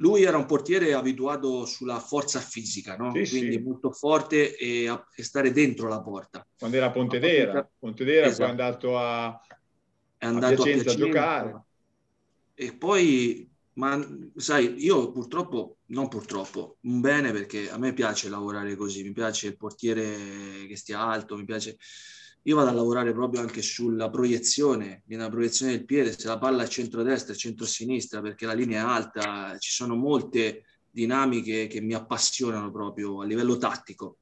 lui era un portiere abituato sulla forza fisica, no? sì, quindi sì. molto forte e, a, e, stare dentro la porta. Quando era a Pontedera, Pontedera esatto. poi è andato a, è andato a Piacenza a, Piacenza, giocare. E poi, ma sai, io purtroppo, non purtroppo, un bene perché a me piace lavorare così, mi piace il portiere che stia alto, mi piace io vado a lavorare proprio anche sulla proiezione, nella proiezione del piede, se la palla è centro-destra e centro-sinistra, perché la linea è alta, ci sono molte dinamiche che mi appassionano proprio a livello tattico.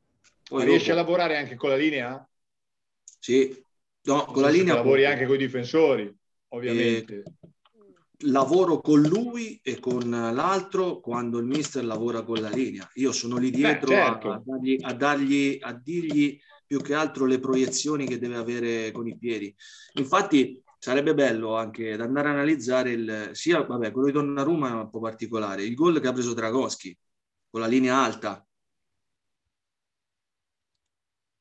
Poi riesci dopo... a lavorare anche con la linea? Sì, no, con la linea... Lavori anche con i difensori, ovviamente. Eh, lavoro con lui e con l'altro quando il mister lavora con la linea. Io sono lì dietro Beh, certo. a, a, dargli, a, dargli, a dirgli più che altro le proiezioni che deve avere con i piedi. Infatti sarebbe bello anche da andare a analizzare il, sia vabbè, quello di Donnarumma è un po' particolare, il gol che ha preso Dragoschi con la linea alta.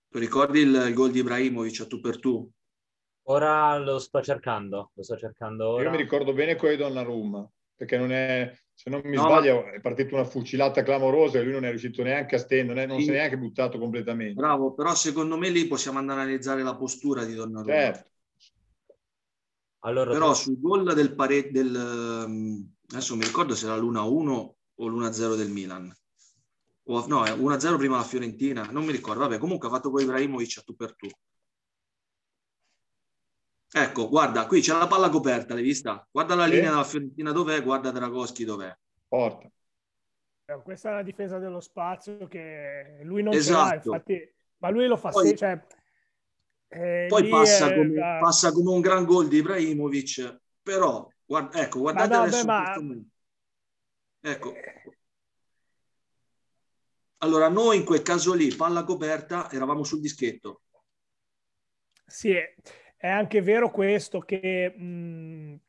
Tu ricordi il, il gol di Ibrahimovic a tu per tu? Ora lo sto cercando, lo sto cercando ora. Io mi ricordo bene quello di Donnarumma, perché non è, se non mi no, sbaglio, ma... è partita una fucilata clamorosa e lui non è riuscito neanche a stendere, non, sì. si è neanche buttato completamente. Bravo, però secondo me lì possiamo andare a analizzare la postura di Donnarumma. Certo. Allora, però tu... sul gol del pareggio, del, ehm, adesso mi ricordo se era l'1-1 o l'1-0 del Milan. O, no, è 1-0 prima la Fiorentina, non mi ricordo. Vabbè, comunque ha fatto con Ibrahimovic a tu per tu. Ecco, guarda, qui c'è la palla coperta, l'hai vista? Guarda la sì. linea della Fiorentina dov'è, guarda Dragoschi dov'è. Porta. Eh, questa è la difesa dello spazio che lui non esatto. ce infatti, ma lui lo fa poi, se, cioè, eh, poi passa, come, da... passa, come, un gran gol di Ibrahimovic, però guarda, ecco, guardate ma no, adesso beh, ma... Ecco. Allora, noi in quel caso lì, palla coperta, eravamo sul dischetto. Sì, è anche vero questo che mh,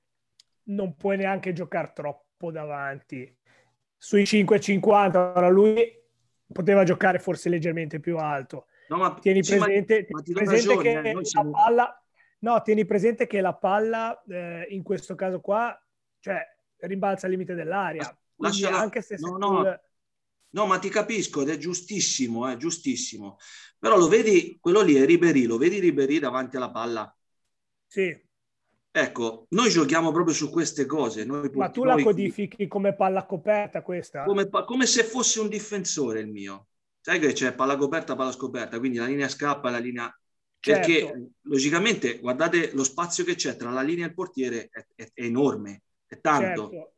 non puoi neanche giocare troppo davanti. Sui 5,50 ora lui poteva giocare forse leggermente più alto. No, ma, tieni sì, presente, ma, tieni presente ragione, che eh, la siamo... palla no, tieni presente che la palla eh, in questo caso qua cioè rimbalza al limite dell'aria. Lasciala... anche se no, no, no, ma ti capisco ed è giustissimo, è giustissimo. Però lo vedi, quello lì è Ribery, lo vedi Ribery davanti alla palla? Sì. Ecco, noi giochiamo proprio su queste cose. Noi, Ma tu la codifichi come palla coperta questa? Come, come, se fosse un difensore il mio. Sai che c'è palla coperta, palla scoperta, quindi la linea scappa, la linea... Certo. Perché logicamente, guardate, lo spazio che c'è tra la linea e il portiere è, è, è enorme, è tanto. Certo.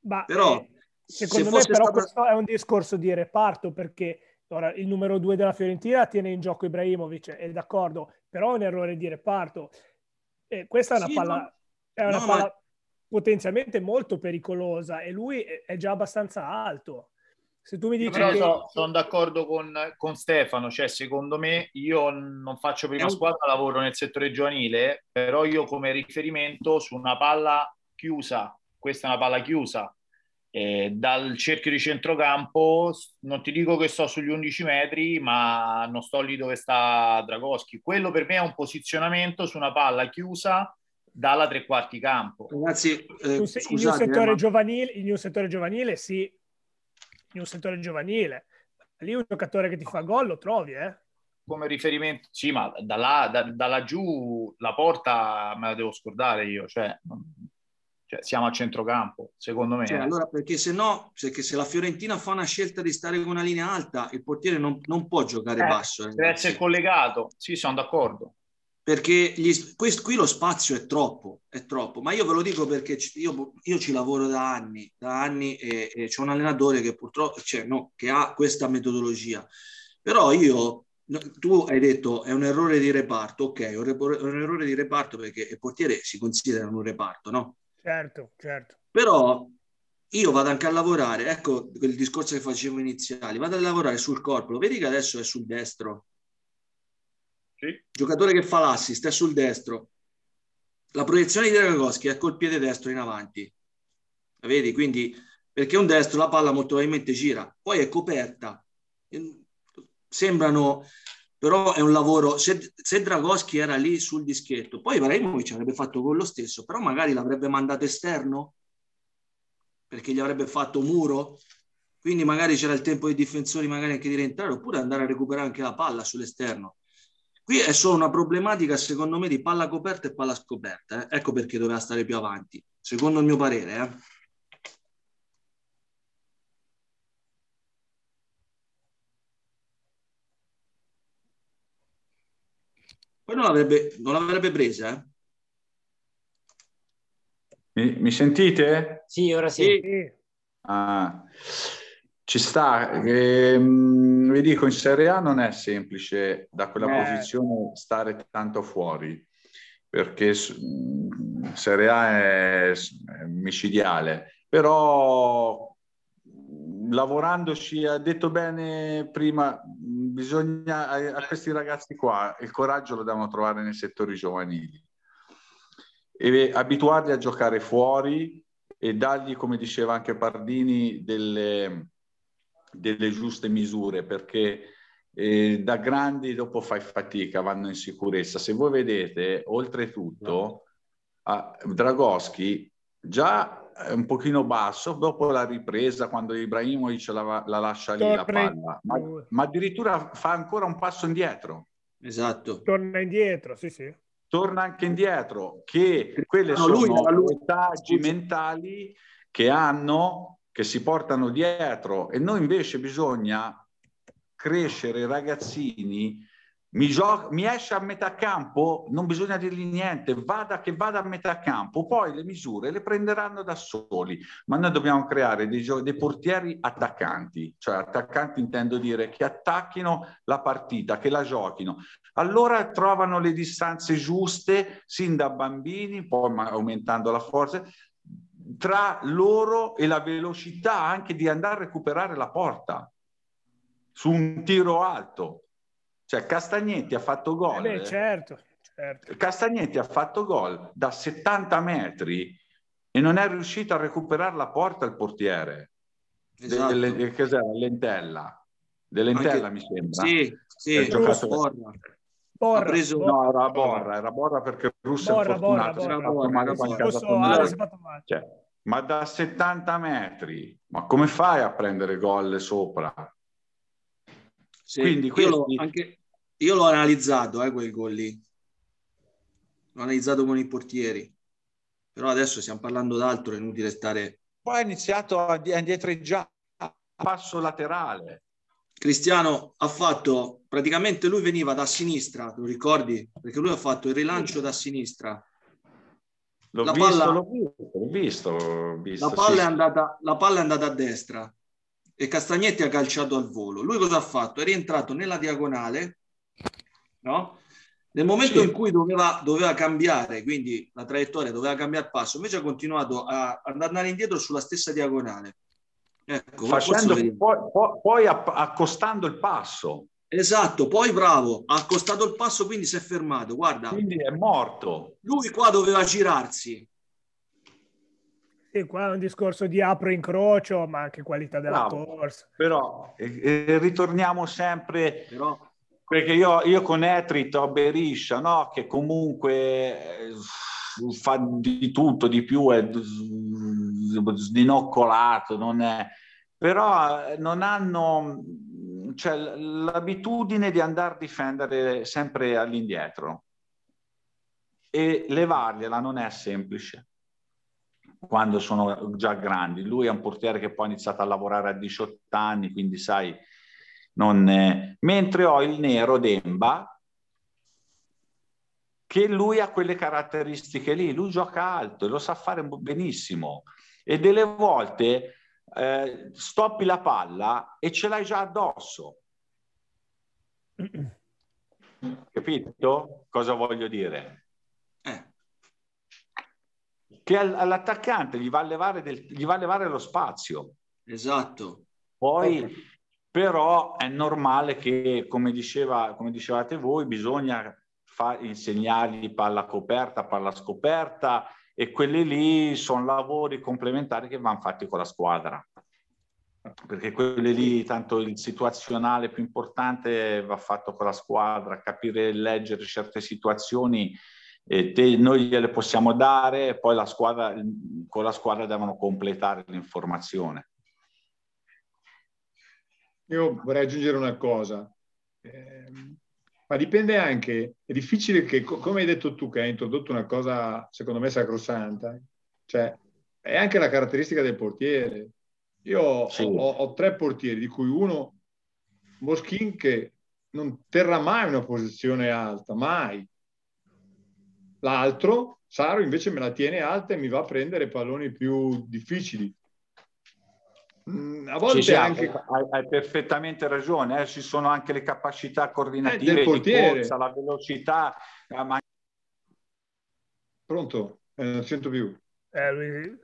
Ma, però, eh, secondo se me però stato... questo è un discorso di reparto perché ora, il numero due della Fiorentina tiene in gioco Ibrahimovic, è d'accordo, però è un errore di reparto eh, questa è una sì, palla, no. è una no, palla ma... potenzialmente molto pericolosa e lui è già abbastanza alto. Se tu mi dici che... so, sono d'accordo con, con, Stefano, cioè secondo me io non faccio prima squadra, lavoro nel settore giovanile, però io come riferimento su una palla chiusa, questa è una palla chiusa, eh, dal cerchio di centrocampo non ti dico che sto sugli 11 metri ma non sto lì dove sta Dragoschi. Quello per me è un posizionamento su una palla chiusa dalla tre quarti campo. Ragazzi eh, scusate, in, un settore eh, giovanile, in un settore giovanile sì. In un settore giovanile. Lì un giocatore che ti fa gol lo trovi eh. Come riferimento, sì, ma da là, da, da laggiù la porta me la devo scordare io, cioè, cioè siamo a centrocampo, secondo me. Cioè, allora, perché se no, perché se la Fiorentina fa una scelta di stare con una linea alta, il portiere non, non può giocare Eh, basso. deve ragazzi. essere collegato, sì, sono d'accordo. perché gli- questo, qui lo spazio è troppo, è troppo, ma io ve lo dico perché io, io ci lavoro da anni, da anni e, e c'è un allenatore che purtroppo, cioè, no, che ha questa metodologia, però io, tu hai detto è un errore di reparto, ok, è un errore di reparto perché il portiere si considera un reparto, no? Certo, certo. Però io vado anche a lavorare, ecco il discorso che facevo iniziali, vado a lavorare sul corpo, lo vedi che adesso è sul destro, Sì. giocatore che fa l'assist è sul destro, la proiezione di Dragoschi è col piede destro in avanti, La vedi? Quindi perché un destro la palla molto probabilmente gira, poi è coperta, Ehm, sembrano però è un lavoro, se, se Dragoschi era lì sul dischetto, poi Ibrahimovic avrebbe fatto quello stesso, però magari l'avrebbe mandato esterno perché gli avrebbe fatto muro, quindi magari c'era il tempo dei difensori magari anche di rientrare oppure andare a recuperare anche la palla sull'esterno. Qui è solo una problematica, secondo me, di palla coperta e palla scoperta. eh. Ecco perché doveva stare più avanti, secondo il mio parere. eh. Poi non l'avrebbe, non l'avrebbe presa. eh. Mi, mi sentite? Sì, ora sì. Sì. Ah, ci sta. Ehm, vi dico, in Serie A non è semplice da quella Eh. posizione stare tanto fuori, perché Serie A è, è micidiale, però lavorandoci, ha detto bene prima, bisogna a, questi ragazzi qua il coraggio lo devono trovare nei settori giovanili e abituarli a giocare fuori e dargli, come diceva anche Pardini, delle, delle giuste misure, perché eh, da grandi dopo fai fatica, vanno in sicurezza. Se voi vedete, oltretutto, a Dragoschi già è un pochino basso, dopo la ripresa, quando Ibrahimovic la, la lascia lì la Torna in- palla, ma, ma addirittura fa ancora un passo indietro Esatto. Torna indietro, sì, sì. torna anche indietro, che quelle No, lui- sono lui- scusi. mentali che hanno, che si portano dietro e noi invece bisogna crescere i ragazzini. Mi, gio- mi esce a metà campo, non bisogna dirgli niente, vada che vada a metà campo, poi le misure le prenderanno da soli, ma noi dobbiamo creare dei, gio- dei portieri attaccanti, cioè attaccanti intendo dire che attacchino la partita, che la giochino, allora trovano le distanze giuste sin da bambini, poi aumentando la forza, tra loro e la velocità anche di andare a recuperare la porta su un tiro alto. Cioè Castagnetti ha fatto Eh gol. beh, certo, certo. Castagnetti ha fatto gol da 70 metri e non è riuscito a recuperare la porta il portiere. esatto. Delle- che cos'era? Lentella. Dell'Entella Anche- mi sembra. Sì, Ha sì, giocato- Borra. Borra, Ha preso- Borra. No, era Borra, era Borra perché il russo Borra, è fortunato. Borra, Borra, Borra, Borra. Cioè, ma da 70 metri, ma come fai a prendere gol sopra? Sì, Quindi questi- anche, io l'ho analizzato, eh, quel gol lì. L'ho analizzato con i portieri. Però adesso stiamo parlando d'altro, è inutile stare... Poi ha iniziato a di- a indietreggiare a passo laterale. Cristiano ha fatto, praticamente lui veniva da sinistra, lo ricordi? Perché lui ha fatto il rilancio da sinistra. L'ho La visto, palla- l'ho visto, l'ho visto, l'ho visto, La palla, sì, è sì. andata, la palla è andata a destra e Castagnetti ha calciato al volo. Lui cosa ha fatto? È rientrato nella diagonale, no? Nel momento Sì. in cui doveva, doveva cambiare, quindi la traiettoria doveva cambiare passo, invece ha continuato a, ad andare indietro sulla stessa diagonale. Ecco, Facendo, poi, poi- poi accostando il passo, Esatto, poi bravo, ha accostato il passo, quindi si è fermato. Guarda, quindi è morto. lui qua doveva girarsi. Sì, qua è un discorso di apro incrocio, ma anche qualità della Bravo. corsa. Però eh, ritorniamo sempre Però Perché io, io con Etrit ho Beriscia, no? che comunque eh, fa di tutto, di più, è sdinoccolato, non è... però eh, non hanno, cioè, l'abitudine di andare a difendere sempre all'indietro e levargliela non è semplice quando sono già grandi. Lui è un portiere che poi ha iniziato a lavorare a 18 anni, quindi sai, non è... mentre ho il nero Demba che lui ha quelle caratteristiche lì, lui gioca alto e lo sa fare benissimo e delle volte eh, stoppi la palla e ce l'hai già addosso. Capito cosa voglio dire? Eh. Che all'attaccante gli va, a levare del, gli va a levare lo spazio. Esatto. Poi. Però è normale che, come, diceva, come dicevate voi, bisogna fa, insegnargli palla coperta, palla scoperta e quelli lì sono lavori complementari che vanno fatti con la squadra perché quelli lì, tanto il situazionale più importante va fatto con la squadra, capire e leggere certe situazioni, e te, noi gliele possiamo dare, poi la squadra, con la squadra devono completare l'informazione. Io vorrei aggiungere una cosa, eh, ma dipende anche, è difficile che, come hai detto tu, che hai introdotto una cosa secondo me sacrosanta, cioè è anche la caratteristica del portiere io sì. ho, ho, tre portieri, di cui uno, Moschin, che non terrà mai una posizione alta, mai. L'altro, Saro, invece me la tiene alta e mi va a prendere palloni più difficili. Mm, a volte sì, anche... Hai, hai, perfettamente ragione, eh? ci sono anche le capacità coordinative, eh, di corsa, la velocità. Ma... Pronto? Eh, non sento più. Eh, lui,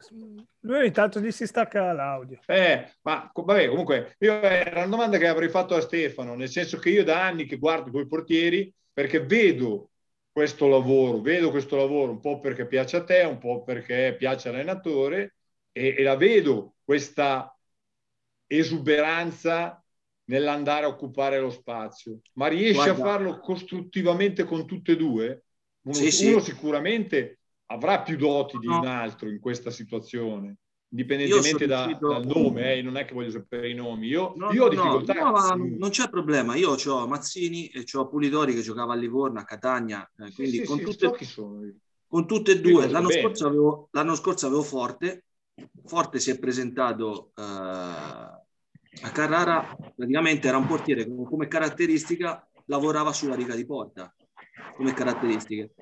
lui ogni tanto gli si stacca l'audio. Eh, ma vabbè, comunque, io, è una domanda che avrei fatto a Stefano, nel senso che io da anni che guardo quei portieri, perché vedo questo lavoro, vedo questo lavoro un po' perché piace a te, un po' perché piace all'allenatore e, e la vedo questa esuberanza nell'andare a occupare lo spazio, ma riesce Guarda. a farlo costruttivamente con tutte e due? Uno, sì, uno sì. sicuramente avrà più doti di un altro in questa situazione, indipendentemente da, riuscito... dal nome, eh, non è che voglio sapere i nomi. Io, no, io ho difficoltà. No, no, non c'è problema. Io ho Mazzini e ho Pulidori che giocava a Livorno, a Catania, eh, quindi sì, con, tutte, con, tutte, e due. L'anno scorso, avevo, l'anno scorso, avevo, Forte, Forte si è presentato uh, a Carrara, praticamente era un portiere che come caratteristica lavorava sulla riga di porta, come caratteristiche.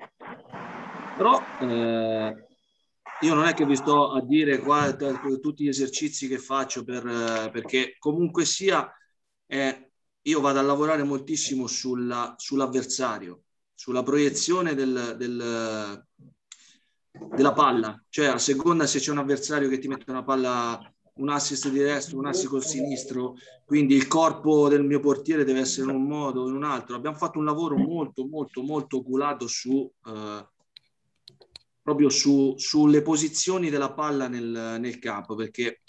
Però eh, io non è che vi sto a dire qua tutti gli esercizi che faccio per, eh, perché comunque sia eh, io vado a lavorare moltissimo sulla, sull'avversario, sulla proiezione del, del, della palla, cioè a seconda se c'è un avversario che ti mette una palla un assist di destro, un assist col sinistro, quindi il corpo del mio portiere deve essere in un modo o in un altro. Abbiamo fatto un lavoro molto, molto, molto oculato su, uh, proprio su, sulle posizioni della palla nel, nel campo, perché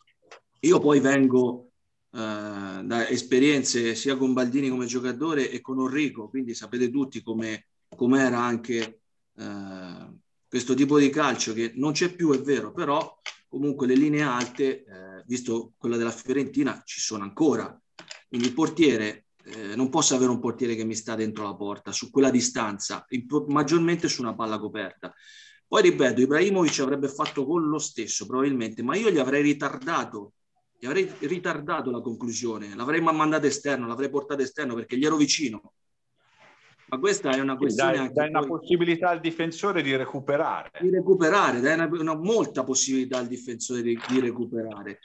io poi vengo eh, da esperienze sia con Baldini come giocatore e con Enrico, quindi sapete tutti come era anche eh, questo tipo di calcio che non c'è più, è vero, però comunque le linee alte, eh, visto quella della Fiorentina, ci sono ancora. Quindi il portiere, eh, non posso avere un portiere che mi sta dentro la porta, su quella distanza, maggiormente su una palla coperta. Poi ripeto, Ibrahimovic avrebbe fatto con lo stesso probabilmente, ma io gli avrei ritardato, gli avrei ritardato la conclusione, l'avrei mandato esterno, l'avrei portato esterno perché gli ero vicino. Ma questa è una questione... Dai, dai una possibilità al difensore di recuperare. Di recuperare, dai una, una molta possibilità al difensore di, di recuperare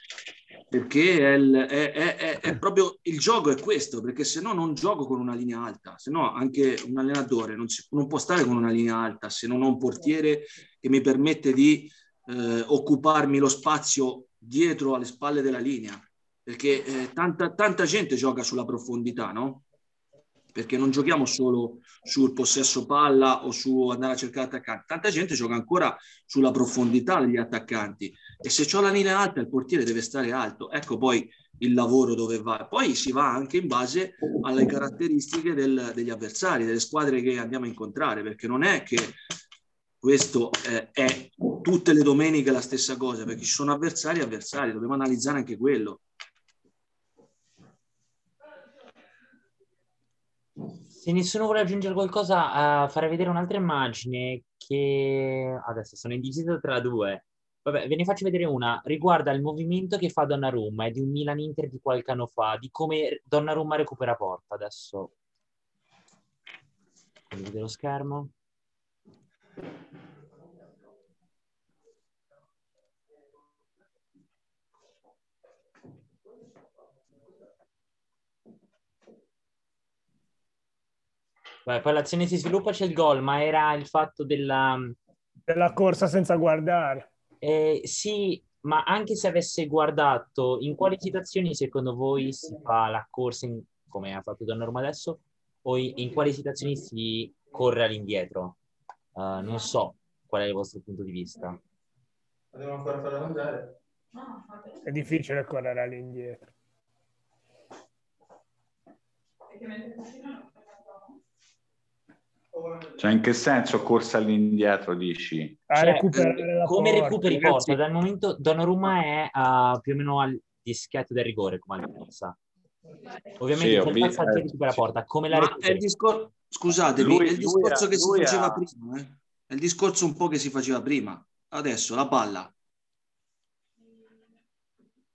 perché è, il, è, è, è, proprio il gioco è questo, perché se no non gioco con una linea alta, se no anche un allenatore non, si, non, può stare con una linea alta se non ho un portiere che mi permette di eh, occuparmi lo spazio dietro alle spalle della linea, perché eh, tanta, tanta gente gioca sulla profondità, no? Perché non giochiamo solo sul possesso palla o su andare a cercare attaccanti, tanta gente gioca ancora sulla profondità degli attaccanti e se ho la linea alta il portiere deve stare alto, ecco poi il lavoro dove va. Poi si va anche in base alle caratteristiche del, degli avversari, delle squadre che andiamo a incontrare, perché non è che questo eh, è tutte le domeniche la stessa cosa, perché ci sono avversari e avversari, dobbiamo analizzare anche quello. Se nessuno vuole aggiungere qualcosa, uh, farei vedere un'altra immagine che adesso sono indeciso tra due. Vabbè, ve ne faccio vedere una. Riguarda il movimento che fa Donnarumma, è di un Milan Inter di qualche anno fa, di come Donnarumma recupera porta. Adesso vedete lo schermo. Beh, poi l'azione si sviluppa, c'è il gol, ma era il fatto della... Della corsa senza guardare. Eh, sì, ma anche se avesse guardato, in quali situazioni secondo voi si fa la corsa, in, come ha fatto Donnarumma adesso, o in, in quali situazioni si corre all'indietro? Uh, non so qual è il vostro punto di vista. Devo ancora fare da mangiare? È difficile correre all'indietro. Cioè, in che senso corsa all'indietro, dici? Cioè, come porta. recuperi porta? Dal momento Donnarumma è uh, più o meno al dischetto del rigore, come altezza. Ovviamente sì, col passaggio eh, recupera porta, come la recuperi? Discor- Scusate, lui, è il discorso che si faceva ha... prima, eh? È il discorso un po' che si faceva prima. Adesso la palla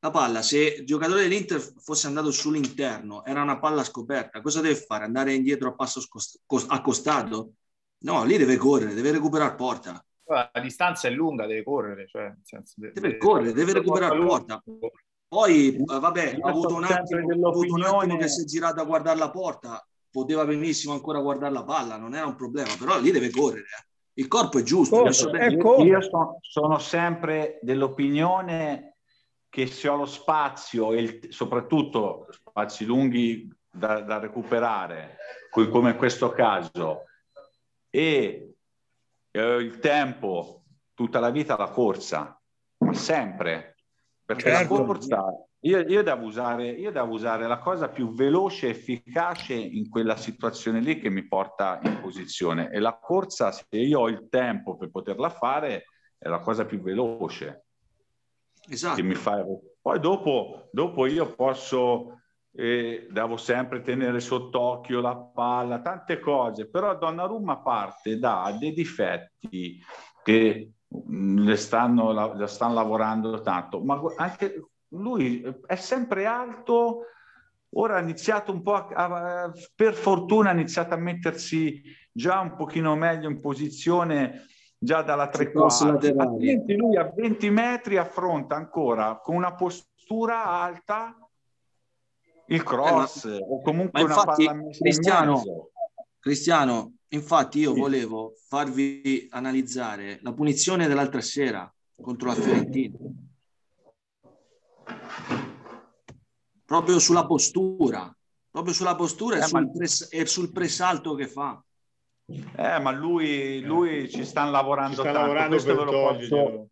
la palla, se il giocatore dell'Inter fosse andato sull'interno, era una palla scoperta, cosa deve fare? Andare indietro a passo accostato? No, lì deve correre, deve recuperare porta. La distanza è lunga, deve correre. Cioè, senso, deve, deve, correre, deve recuperare porta. Poi, eh, vabbè, ha avuto, un attimo, ha avuto un attimo che si è girato a guardare la porta, poteva benissimo ancora guardare la palla, non era un problema, però lì deve correre. Eh. Il corpo è giusto. Io, io sono, sono sempre dell'opinione che se ho lo spazio e il, soprattutto spazi lunghi da, da recuperare, come in questo caso, e eh, il tempo, tutta la vita la corsa, ma sempre, perché certo. la corsa, io, io, devo usare, io devo usare la cosa più veloce e efficace in quella situazione lì che mi porta in posizione. E la corsa, se io ho il tempo per poterla fare, è la cosa più veloce esatto. che mi fa... Poi dopo, dopo io posso, eh, devo sempre tenere sott'occhio la palla, tante cose, però Donnarumma parte da dei difetti che mm, le stanno, la, stanno lavorando tanto, ma anche lui è sempre alto, ora ha iniziato un po' a, a, per fortuna ha iniziato a mettersi già un pochino meglio in posizione già dalla tre quarti. Altrimenti lui a 20 metri affronta ancora con una postura alta il cross eh, ma, o comunque una infatti, palla Cristiano, Cristiano, infatti io sì. volevo farvi analizzare la punizione dell'altra sera contro la Fiorentina. Proprio sulla postura, proprio sulla postura eh, e, sul pres- e sul presalto che fa. Eh, ma lui, lui ci stanno lavorando ci sta tanto. Lavorando questo ve lo posso...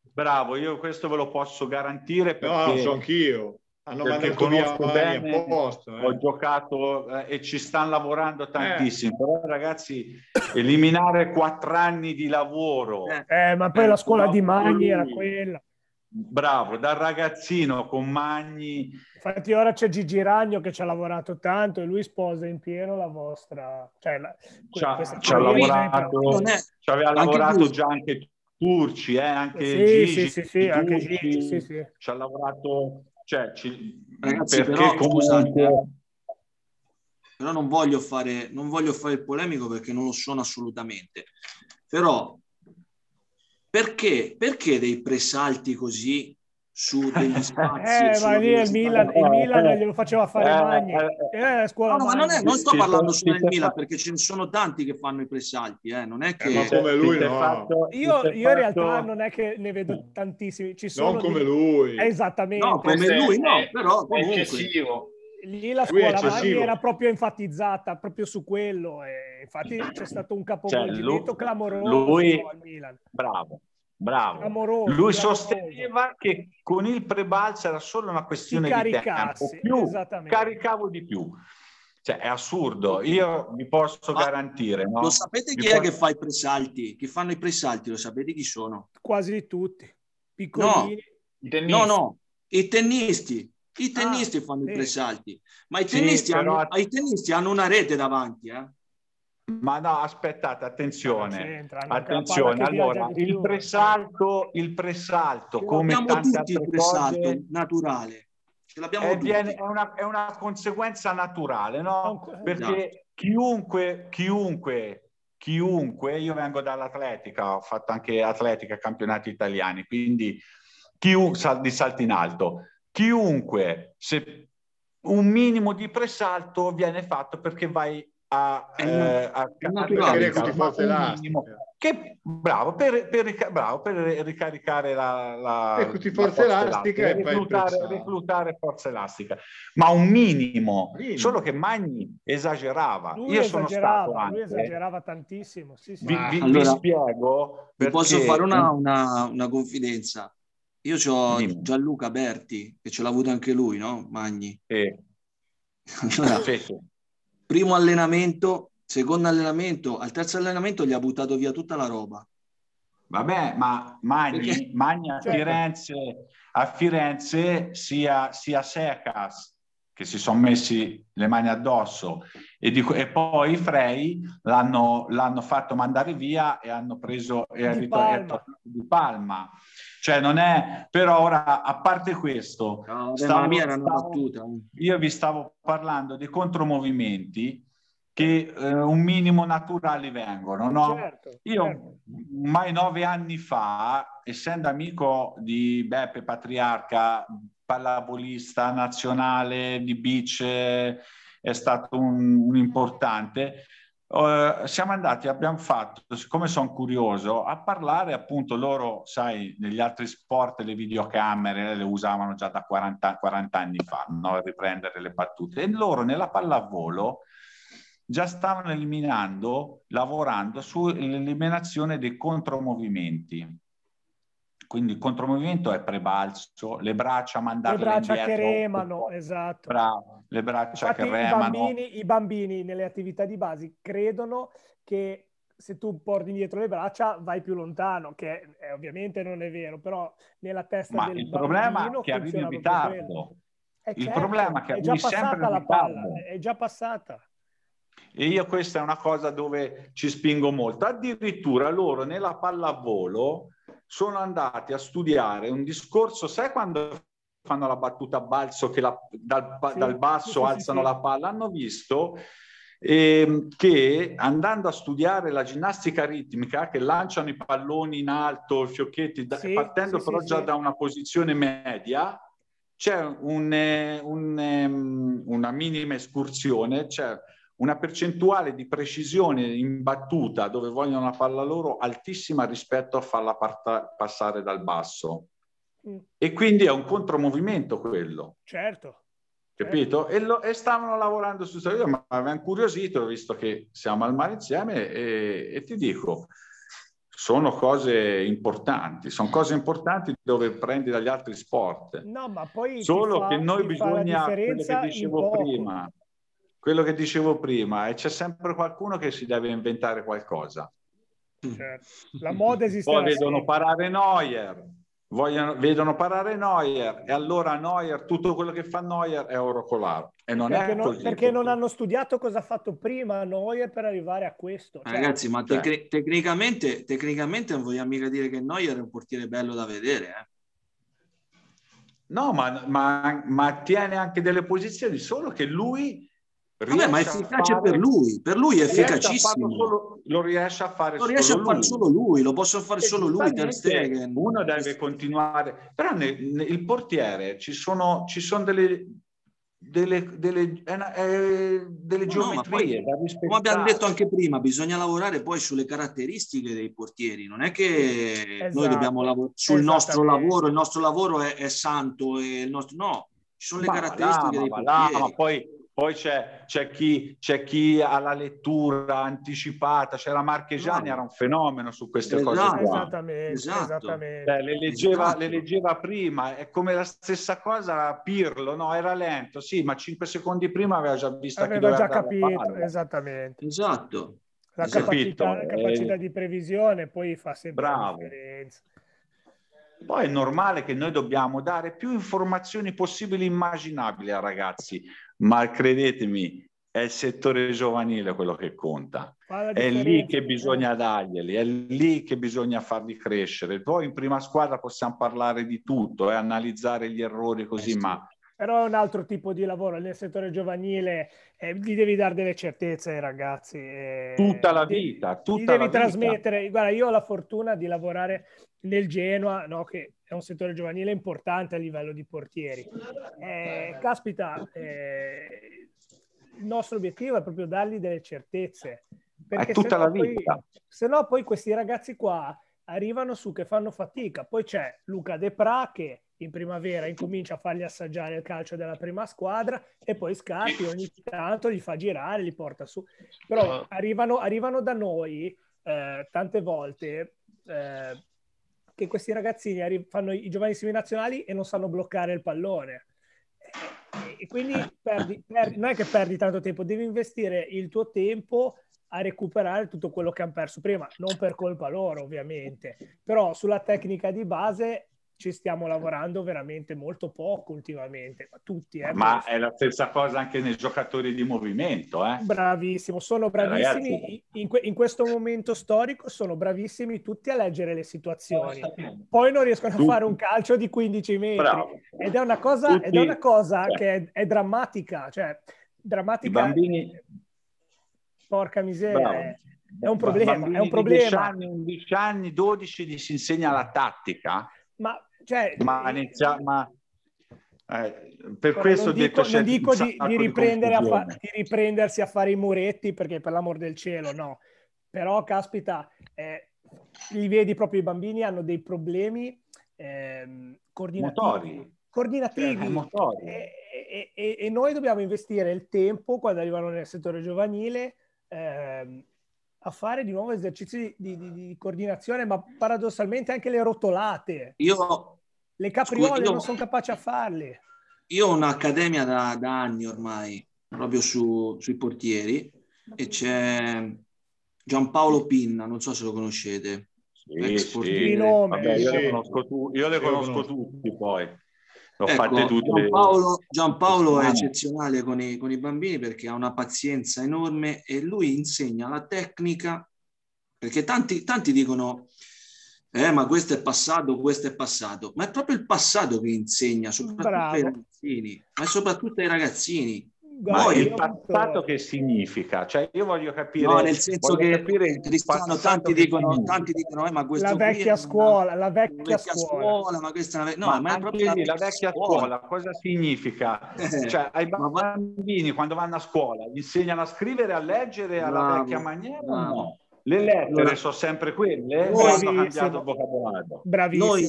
Bravo, io questo ve lo posso garantire perché... No, so anch'io. Hanno mandato via bene, posto, eh. ho giocato eh, e ci stanno lavorando tantissimo. Eh. Però ragazzi, eliminare quattro anni di lavoro... Eh, ma poi la scuola di Magni era quella. Bravo, da ragazzino con Magni. Infatti ora c'è Gigi Ragno che ci ha lavorato tanto e lui sposa in pieno la vostra... Cioè, la, ci ha lavorato, è... ci aveva lavorato lui. già anche Turci, eh, anche sì, Gigi. Sì, sì, sì, anche Gigi, sì, sì. Ci ha lavorato... Cioè, ci... Ragazzi, perché però, comunque... Scusate, però non voglio, fare, non voglio fare il polemico perché non lo sono assolutamente. Però perché, perché dei presalti così su degli spazi? eh, ma lì il Milan, il Milan glielo faceva fare eh, Magni. Eh, eh, scuola no, ma non, è, non sto parlando solo del Milan perché ce ne sono tanti che fanno i presalti, eh. non è che... ma come lui no. Fatto, io, io in realtà non è che ne vedo tantissimi. Ci sono non come di... lui. Esattamente. No, come lui no, però comunque... eccessivo lì la scuola Magni era proprio enfatizzata proprio su quello e infatti c'è stato un capovolgimento cioè, clamoroso lui, al Milan. Bravo, bravo. Amoroso, lui sosteneva che con il prebalzo era solo una questione di tempo, più caricavo di più. Cioè, è assurdo, io vi posso Ma garantire. No? Lo sapete chi vi è posso... che fa i presalti? Chi fanno i presalti? Lo sapete chi sono? Quasi tutti. Piccolini. No, no, no, i tennisti I tennisti ah, fanno sì. i presalti, ma i tennisti, sì, hanno, però... i tennisti hanno una rete davanti, eh? Ma no, aspettate, attenzione, attenzione. Allora, il presalto, il presalto, come tante altre il presalto cose, naturale. Ce l'abbiamo è, viene, è, una, è, una, conseguenza naturale, no? Perché chiunque, chiunque, chiunque, io vengo dall'atletica, ho fatto anche atletica, campionati italiani, quindi chiunque di salto in alto, chiunque, se un minimo di presalto viene fatto perché vai a, eh, a, a che bravo per, per, bravo per ricaricare la, la, equity forza elastica, elastica reclutare, reclutare, forza elastica. Ma un minimo, minimo. solo che Magni esagerava. Lui io esagerava, sono stato anche, lui esagerava tantissimo sì, sì. Vi, vi, allora, vi, spiego vi posso fare una, una, una confidenza io ho Gianluca Berti che ce l'ha avuto anche lui no? Magni sì. allora, sì, sì primo allenamento, secondo allenamento, al terzo allenamento gli ha buttato via tutta la roba. Vabbè, ma Magni, Magni a, certo. Firenze, a Firenze sia, sia Secas che si sono messi le mani addosso e, di, e poi i Frey l'hanno, l'hanno, fatto mandare via e hanno preso e di, Palma. di Palma. Cioè non è, però ora, a parte questo, no, stavo, stavo, io vi stavo parlando di contromovimenti che eh, un minimo naturali vengono. No? Certo, io certo. mai nove anni fa, essendo amico di Beppe Patriarca, pallavolista nazionale di beach, è stato un, un importante, Uh, siamo andati, abbiamo fatto, siccome sono curioso, a parlare appunto loro, sai, negli altri sport le videocamere le usavano già da 40, 40 anni fa, no? riprendere le battute, e loro nella pallavolo già stavano eliminando, lavorando sull'eliminazione dei contromovimenti. Quindi il contromovimento è prebalzo, le braccia mandate Le braccia indietro, che remano, esatto. Bravo, le braccia Infatti, che remano. I bambini, I bambini nelle attività di base credono che se tu porti indietro le braccia vai più lontano, che è, ovviamente non è vero, però nella testa Ma del il problema è che arrivi in ritardo. Eh il certo, problema è che arrivi sempre in palla, è già passata. E io questa è una cosa dove ci spingo molto. Addirittura loro nella pallavolo sono andati a studiare un discorso, sai quando fanno la battuta a balzo che la, dal, sì, dal, basso sì, alzano sì, la palla, hanno visto eh, che andando a studiare la ginnastica ritmica, che lanciano i palloni in alto, i fiocchetti, da, partendo però già da una posizione media, c'è un, eh, un, um, una minima escursione, c'è una percentuale di precisione in battuta dove vogliono la palla loro altissima rispetto a farla parta- passare dal basso. Mm. E quindi è un contromovimento quello. Certo. Capito? Certo. E, lo, e, stavano lavorando su questo, io mi aveva incuriosito, visto che siamo al mare insieme, e, e ti dico, sono cose importanti, sono cose importanti dove prendi dagli altri sport. No, ma poi Solo fa, che noi bisogna, quello che dicevo prima, quello che dicevo prima, e c'è sempre qualcuno che si deve inventare qualcosa. Certo. La moda esiste. Poi vedono parare Neuer, vogliono, vedono parare Neuer e allora Neuer, tutto quello che fa Neuer è orocolaro. E non perché, è non, perché non hanno studiato cosa ha fatto prima Neuer per arrivare a questo. Cioè, Ragazzi, ma cioè. tec- tecnicamente, tecnicamente non vogliamo mica dire che Neuer è un portiere bello da vedere. Eh? No, ma, ma, ma tiene anche delle posizioni, solo che lui Vabbè, ma è efficace fare... per lui, per lui è efficacissimo. Solo, lo riesce a fare lo riesce solo a fare lui. solo lui, lo posso fare solo lui. Ter Stegen. Uno deve continuare, però nel, nel, il portiere ci sono, ci sono delle, delle, delle, eh, delle geometrie no, poi, come abbiamo detto anche prima bisogna lavorare poi sulle caratteristiche dei portieri non è che esatto, noi dobbiamo lavorare sul nostro lavoro il nostro lavoro è, è santo e il nostro no ci sono le ma caratteristiche là, dei ma portieri là, ma poi poi c'è, c'è, chi, c'è chi ha la lettura anticipata, c'era Marchegiani, no. era un fenomeno su queste esatto, cose qua. Esattamente, esatto. esattamente. Beh, le, leggeva, esatto. le, leggeva, prima, è come la stessa cosa Pirlo, no? Era lento, sì, ma cinque secondi prima aveva già visto aveva già capito, esattamente. Esatto. La capacità, capacità, eh, di previsione poi fa sempre Bravo. la differenza. Poi è normale che noi dobbiamo dare più informazioni possibili immaginabili ai ragazzi, ma credetemi, è il settore giovanile quello che conta. È lì che bisogna darglieli, è lì che bisogna farli crescere. Poi in prima squadra possiamo parlare di tutto e eh, analizzare gli errori così, eh ma però è un altro tipo di lavoro nel settore giovanile eh, gli devi dare delle certezze ai ragazzi eh, tutta la vita tutta gli devi trasmettere vita. guarda io ho la fortuna di lavorare nel Genoa no, che è un settore giovanile importante a livello di portieri. Eh, caspita eh, il nostro obiettivo è proprio dargli delle certezze perché è tutta la vita. poi, se no poi questi ragazzi qua arrivano su che fanno fatica. Poi c'è Luca De Pra che in primavera incomincia a fargli assaggiare il calcio della prima squadra e poi Scarpi ogni tanto li fa girare, li porta su. Però arrivano, arrivano da noi eh, tante volte eh, che questi ragazzini fanno i giovanissimi nazionali e non sanno bloccare il pallone. E quindi perdi, perdi, non è che perdi tanto tempo, devi investire il tuo tempo a recuperare tutto quello che hanno perso prima, non per colpa loro ovviamente, però sulla tecnica di base ci stiamo lavorando veramente molto poco ultimamente, ma tutti. Eh, ma è la stessa cosa anche nei giocatori di movimento. Eh? Bravissimo, sono bravissimi in, in, questo momento storico, sono bravissimi tutti a leggere le situazioni. Poi non riescono a fare un calcio di 15 metri. Bravo. Ed è una cosa, ed è una cosa cioè. che è, è, drammatica, cioè drammatica. I bambini... Porca miseria. È, è un problema, è un problema. 10 anni, 11 anni, 12 gli si insegna la tattica ma, cioè, ma, inizia, ma eh, per questo non dico, detto, non dico di, di, riprendere a fa, di, riprendersi a fare i muretti perché per l'amor del cielo no. Però caspita eh, li vedi proprio i bambini hanno dei problemi eh, coordinativi, coordinativi. Eh, e, e, e, noi dobbiamo investire il tempo quando arrivano nel settore giovanile ehm, a fare di nuovo esercizi di, di, di, coordinazione, ma paradossalmente anche le rotolate. Io, le capriole io, non sono capaci a farle. Io ho un'accademia da, da anni ormai, proprio su, sui portieri, e c'è Giampaolo Pinna, non so se lo conoscete. Sì, sì. Vabbè, io, le conosco, tu, io le conosco tutti poi. L'ho ecco, fatte tutte. Giampaolo, Giampaolo è eccezionale con i, con i bambini perché ha una pazienza enorme e lui insegna la tecnica, perché tanti, tanti dicono eh, ma questo è passato, questo è passato, ma è proprio il passato che insegna, soprattutto Bravo. ai ragazzini, ma soprattutto ai ragazzini. Ma il passato che significa? Cioè, io voglio capire. No, nel senso che capire Cristiano, tanti dicono, tanti dicono, eh, ma questo la vecchia scuola, la vecchia, vecchia scuola. scuola. ma questa è una, ve- no, ma, ma è proprio la, la vecchia scuola. scuola. cosa significa? Eh. cioè, ai bambini quando vanno a scuola gli insegnano a scrivere, a leggere alla bravo, vecchia maniera bravo. no? Le lettere sono sempre quelle, o hanno cambiato vocabolario? Bravissimo. Noi,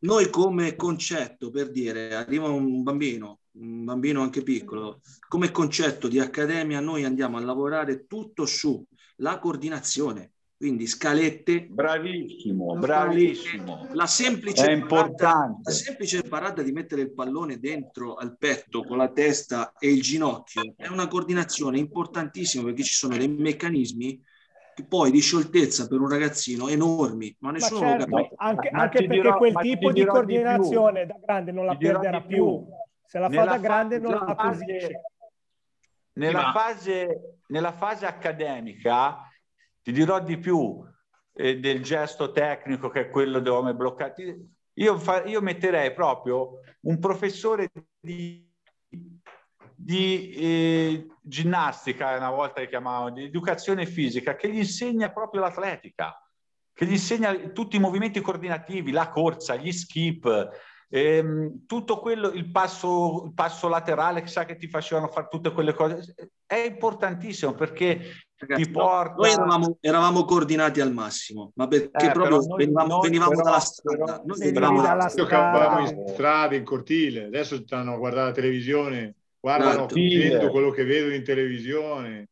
noi come concetto, per dire, arriva un bambino un bambino anche piccolo, come concetto di accademia noi andiamo a lavorare tutto su la coordinazione, quindi scalette. Bravissimo, bravissimo. La semplice, È parata, la semplice parata di mettere il pallone dentro al petto con la testa e il ginocchio è una coordinazione importantissima perché ci sono dei meccanismi poi di scioltezza per un ragazzino enormi, ma nessuno ma certo, lo capisce. Anche, anche perché dirò, quel tipo di coordinazione di da grande non la perderà più. più se la fa da grande non la acquisisce. Nella, fase, nella fase accademica ti dirò di più eh, del gesto tecnico che è quello dove bloccati. Io, fa, io metterei proprio un professore di, di eh, ginnastica, una volta li chiamavano, di educazione fisica, che gli insegna proprio l'atletica, che gli insegna tutti i movimenti coordinativi, la corsa, gli skip, Ehm, tutto quello, il passo, il passo laterale che sa che ti facevano fare tutte quelle cose, è importantissimo perché Ragazzi, ti porta... Noi eravamo, eravamo, coordinati al massimo, ma perché eh, proprio noi, venivamo, noi, venivamo però, dalla strada. Noi venivamo dalla strada. in strada, in cortile, adesso stanno a guardare la televisione, guardano esatto. quello che vedono in televisione.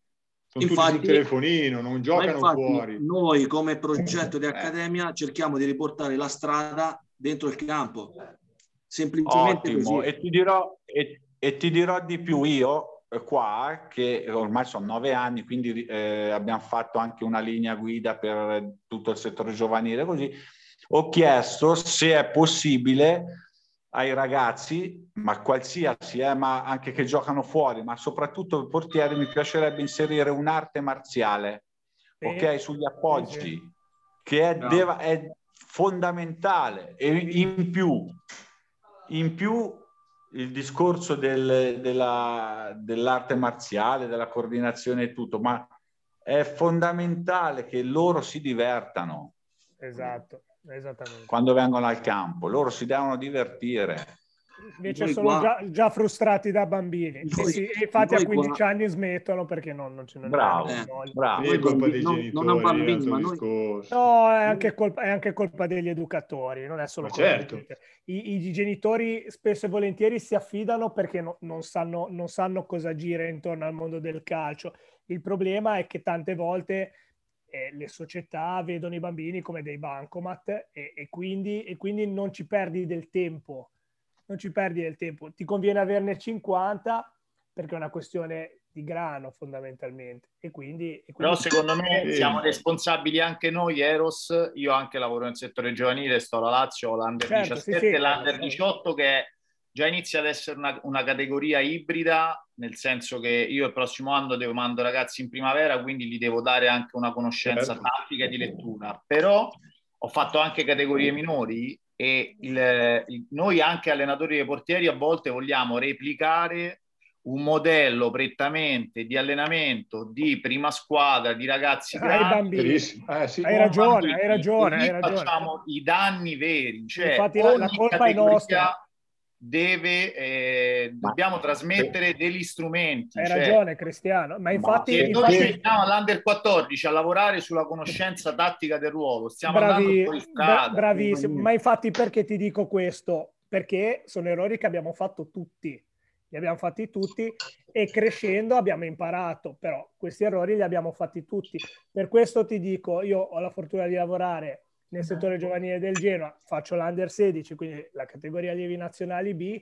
Sono infatti, tutti sul telefonino, non giocano infatti, fuori. Noi come progetto di accademia cerchiamo di riportare la strada dentro il campo semplicemente Ottimo. così. E ti, dirò, e, e ti dirò di più io eh, qua, che ormai sono nove anni, quindi eh, abbiamo fatto anche una linea guida per tutto il settore giovanile, così ho chiesto se è possibile ai ragazzi, ma qualsiasi, eh, ma anche che giocano fuori, ma soprattutto i portieri, mi piacerebbe inserire un'arte marziale, sì. ok, sugli appoggi, sì. che è, no. deva, è fondamentale e in più, in più il discorso del, della, dell'arte marziale, della coordinazione e tutto, ma è fondamentale che loro si divertano. Esatto, esattamente. Quando vengono al campo, loro si devono divertire. Invece sono qua... già, già, frustrati da bambini. Poi, sì, infatti a 15 qua... anni smettono perché non, non ce ne bravo, eh, bravo. È colpa dei non, genitori, non bambini, ma noi... No, è anche, colpa, è anche, colpa, degli educatori, non è solo ma certo. I, I, genitori spesso e volentieri si affidano perché no, non, sanno, non sanno cosa gira intorno al mondo del calcio. Il problema è che tante volte eh, le società vedono i bambini come dei bancomat e, e, quindi, e quindi non ci perdi del tempo non ci perdi del tempo. Ti conviene averne 50 perché è una questione di grano fondamentalmente. E quindi, e quindi... Però secondo me siamo responsabili anche noi, Eros. Io anche lavoro nel settore giovanile, sto alla Lazio, l'Under certo, 17 sì, sì, l'Under 18 che già inizia ad essere una, una, categoria ibrida, nel senso che io il prossimo anno devo mando ragazzi in primavera, quindi gli devo dare anche una conoscenza certo. tattica e di lettura. Però ho fatto anche categorie minori e il, il, noi anche allenatori dei portieri a volte vogliamo replicare un modello prettamente di allenamento di prima squadra di ragazzi ah, grandi, eh, sì, hai ragione, hai ragione, hai ragione. facciamo i danni veri cioè infatti la, la colpa è nostra deve, eh, dobbiamo trasmettere degli strumenti. Hai cioè, ragione Cristiano, ma infatti... Ma infatti... Noi stiamo all'Under 14 a lavorare sulla conoscenza tattica del ruolo, stiamo Bravi, bra- Bravissimo, ma infatti perché ti dico questo? Perché sono errori che abbiamo fatto tutti, li abbiamo fatti tutti e crescendo abbiamo imparato, però questi errori li abbiamo fatti tutti. Per questo ti dico, io ho la fortuna di lavorare nel settore giovanile del Genoa, faccio l'Under 16, quindi la categoria allievi nazionali B,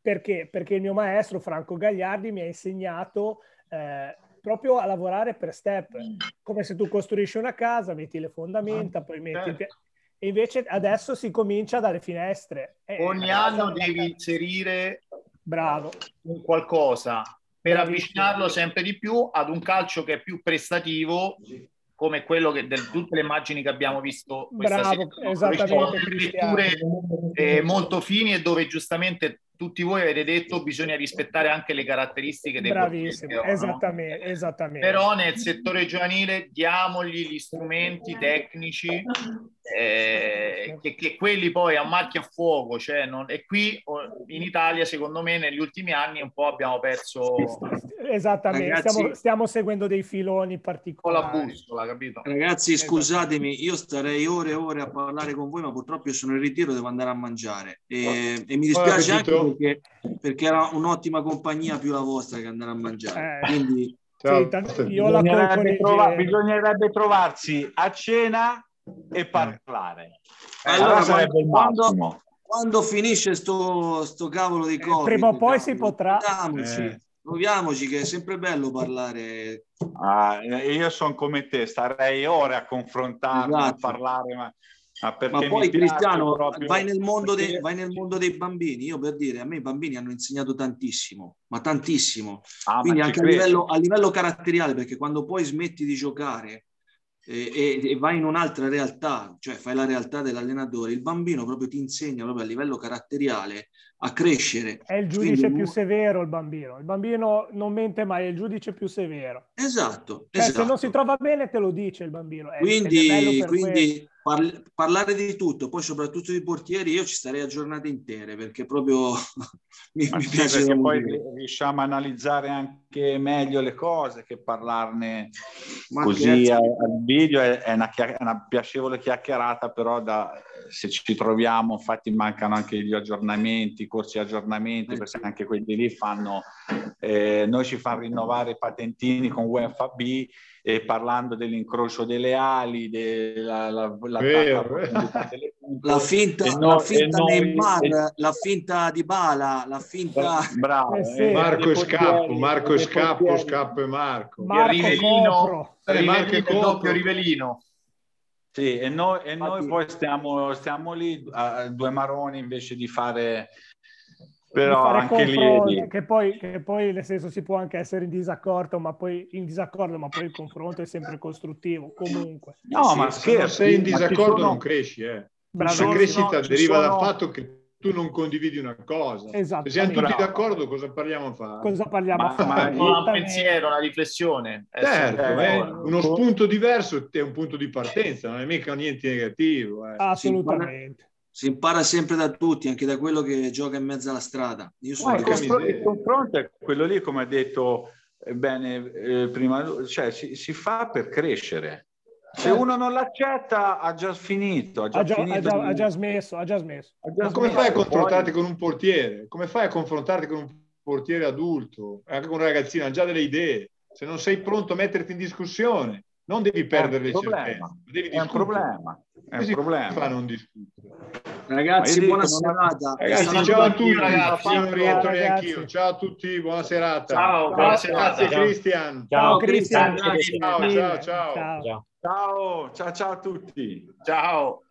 perché? Perché il mio maestro Franco Gagliardi mi ha insegnato eh, proprio a lavorare per step, come se tu costruisci una casa, metti le fondamenta, poi metti... Certo. E invece adesso si comincia dalle finestre. Eh, Ogni anno devi casa. inserire Bravo. un qualcosa per Bravissimo. avvicinarlo sempre di più ad un calcio che è più prestativo come quello che del, tutte le immagini che abbiamo visto questa Bravo, sera, esattamente, letture eh, molto fini e dove giustamente tutti voi avete detto bisogna rispettare anche le caratteristiche dei Bravissimo, esattamente, no? esattamente. Però nel settore giovanile diamogli gli strumenti tecnici eh, che, che, quelli poi a marchio a fuoco, cioè non, e qui in Italia secondo me negli ultimi anni un po' abbiamo perso... Esattamente, Ragazzi, stiamo, stiamo, seguendo dei filoni particolari. Con la bussola, capito? Ragazzi, scusatemi, io starei ore e ore a parlare con voi, ma purtroppo io sono in ritiro, devo andare a mangiare. E, e mi dispiace anche perché, perché, era un'ottima compagnia più la vostra che andare a mangiare. Eh. Quindi, sì, tanto, bisognerebbe, trova, bisognerebbe trovarsi a cena e parlare. Eh, allora, sarebbe quando, quando, finisce sto, sto cavolo di cose, prima o poi si potrà. Eh. Proviamoci, che è sempre bello parlare. Ah, io sono come te, starei ore a confrontarmi, esatto. a parlare, ma ma, ma poi Cristiano proprio... vai, nel perché... dei, vai, nel mondo dei bambini io per dire a me i bambini hanno insegnato tantissimo ma tantissimo ah, quindi ma anche a livello, a livello, caratteriale perché quando poi smetti di giocare e, e, vai in un'altra realtà cioè fai la realtà dell'allenatore il bambino proprio ti insegna proprio a livello caratteriale a crescere. È il giudice Quindi... più severo il bambino. Il bambino non mente mai, è il giudice più severo. Esatto. Cioè, esatto. Se non si trova bene te lo dice il bambino. È, quindi quindi par- parlare di tutto, poi soprattutto di portieri, io ci starei a giornate intere perché proprio mi, mi sì, piace. Perché poi riusciamo a analizzare anche meglio le cose che parlarne Ma così al video. È, è, una, è una piacevole chiacchierata, però da se ci troviamo, infatti mancano anche gli aggiornamenti, i corsi di aggiornamenti, perché anche quelli lì fanno, eh, noi ci fanno rinnovare i patentini con UFAB e parlando dell'incrocio delle ali, della, la, la, la finta, no, la finta noi, Neymar, e... la finta di Bala, la finta... Bravo, eh sì. Marco Scappo, Marco Scappo, Scappo e Marco. Marco Rivelino, Rivelino, Marco doppio Rivelino. Sì, e noi, e noi poi stiamo, stiamo lì a due maroni invece di fare però anche lì che poi, che poi nel senso si può anche essere in disaccordo ma poi in disaccordo ma poi il confronto è sempre costruttivo comunque no sì, ma scherzo, se sei in disaccordo sono... non cresci eh. la crescita deriva sono... dal fatto che tu non condividi una cosa. Se siamo tutti d'accordo, cosa parliamo a fare? Cosa parliamo ma, a fare? Ma un pensiero, una riflessione. Certo, è uno spunto diverso è un punto di partenza, non è mica niente negativo. Eh. Assolutamente. Si impara, sempre da tutti, anche da quello che gioca in mezzo alla strada. Io sono il, confronto, il confronto è quello lì, come ha detto eh, bene eh, prima, cioè si, si fa per crescere se uno non l'accetta, ha già finito. Ha già, ha già, finito ha già, ha già smesso. Ha già smesso. Ha già come fai a confrontarti poi... con un portiere? Come fai a confrontarti con un portiere adulto? Anche con un ragazzino, ha già delle idee. Se non sei pronto a metterti in discussione, non devi perdere le certezze. Devi è un problema. È un problema. Fa non discutere. Ragazzi, buona serata. Ragazzi, ciao a tutti. Ragazzi. Non rientro neanche Ciao a tutti, buona serata. Ciao, buona serata. Grazie, Cristian. Ciao, Cristian. Ciao, ciao, ciao. Ciao, ciao, ciao a tutti. Ciao.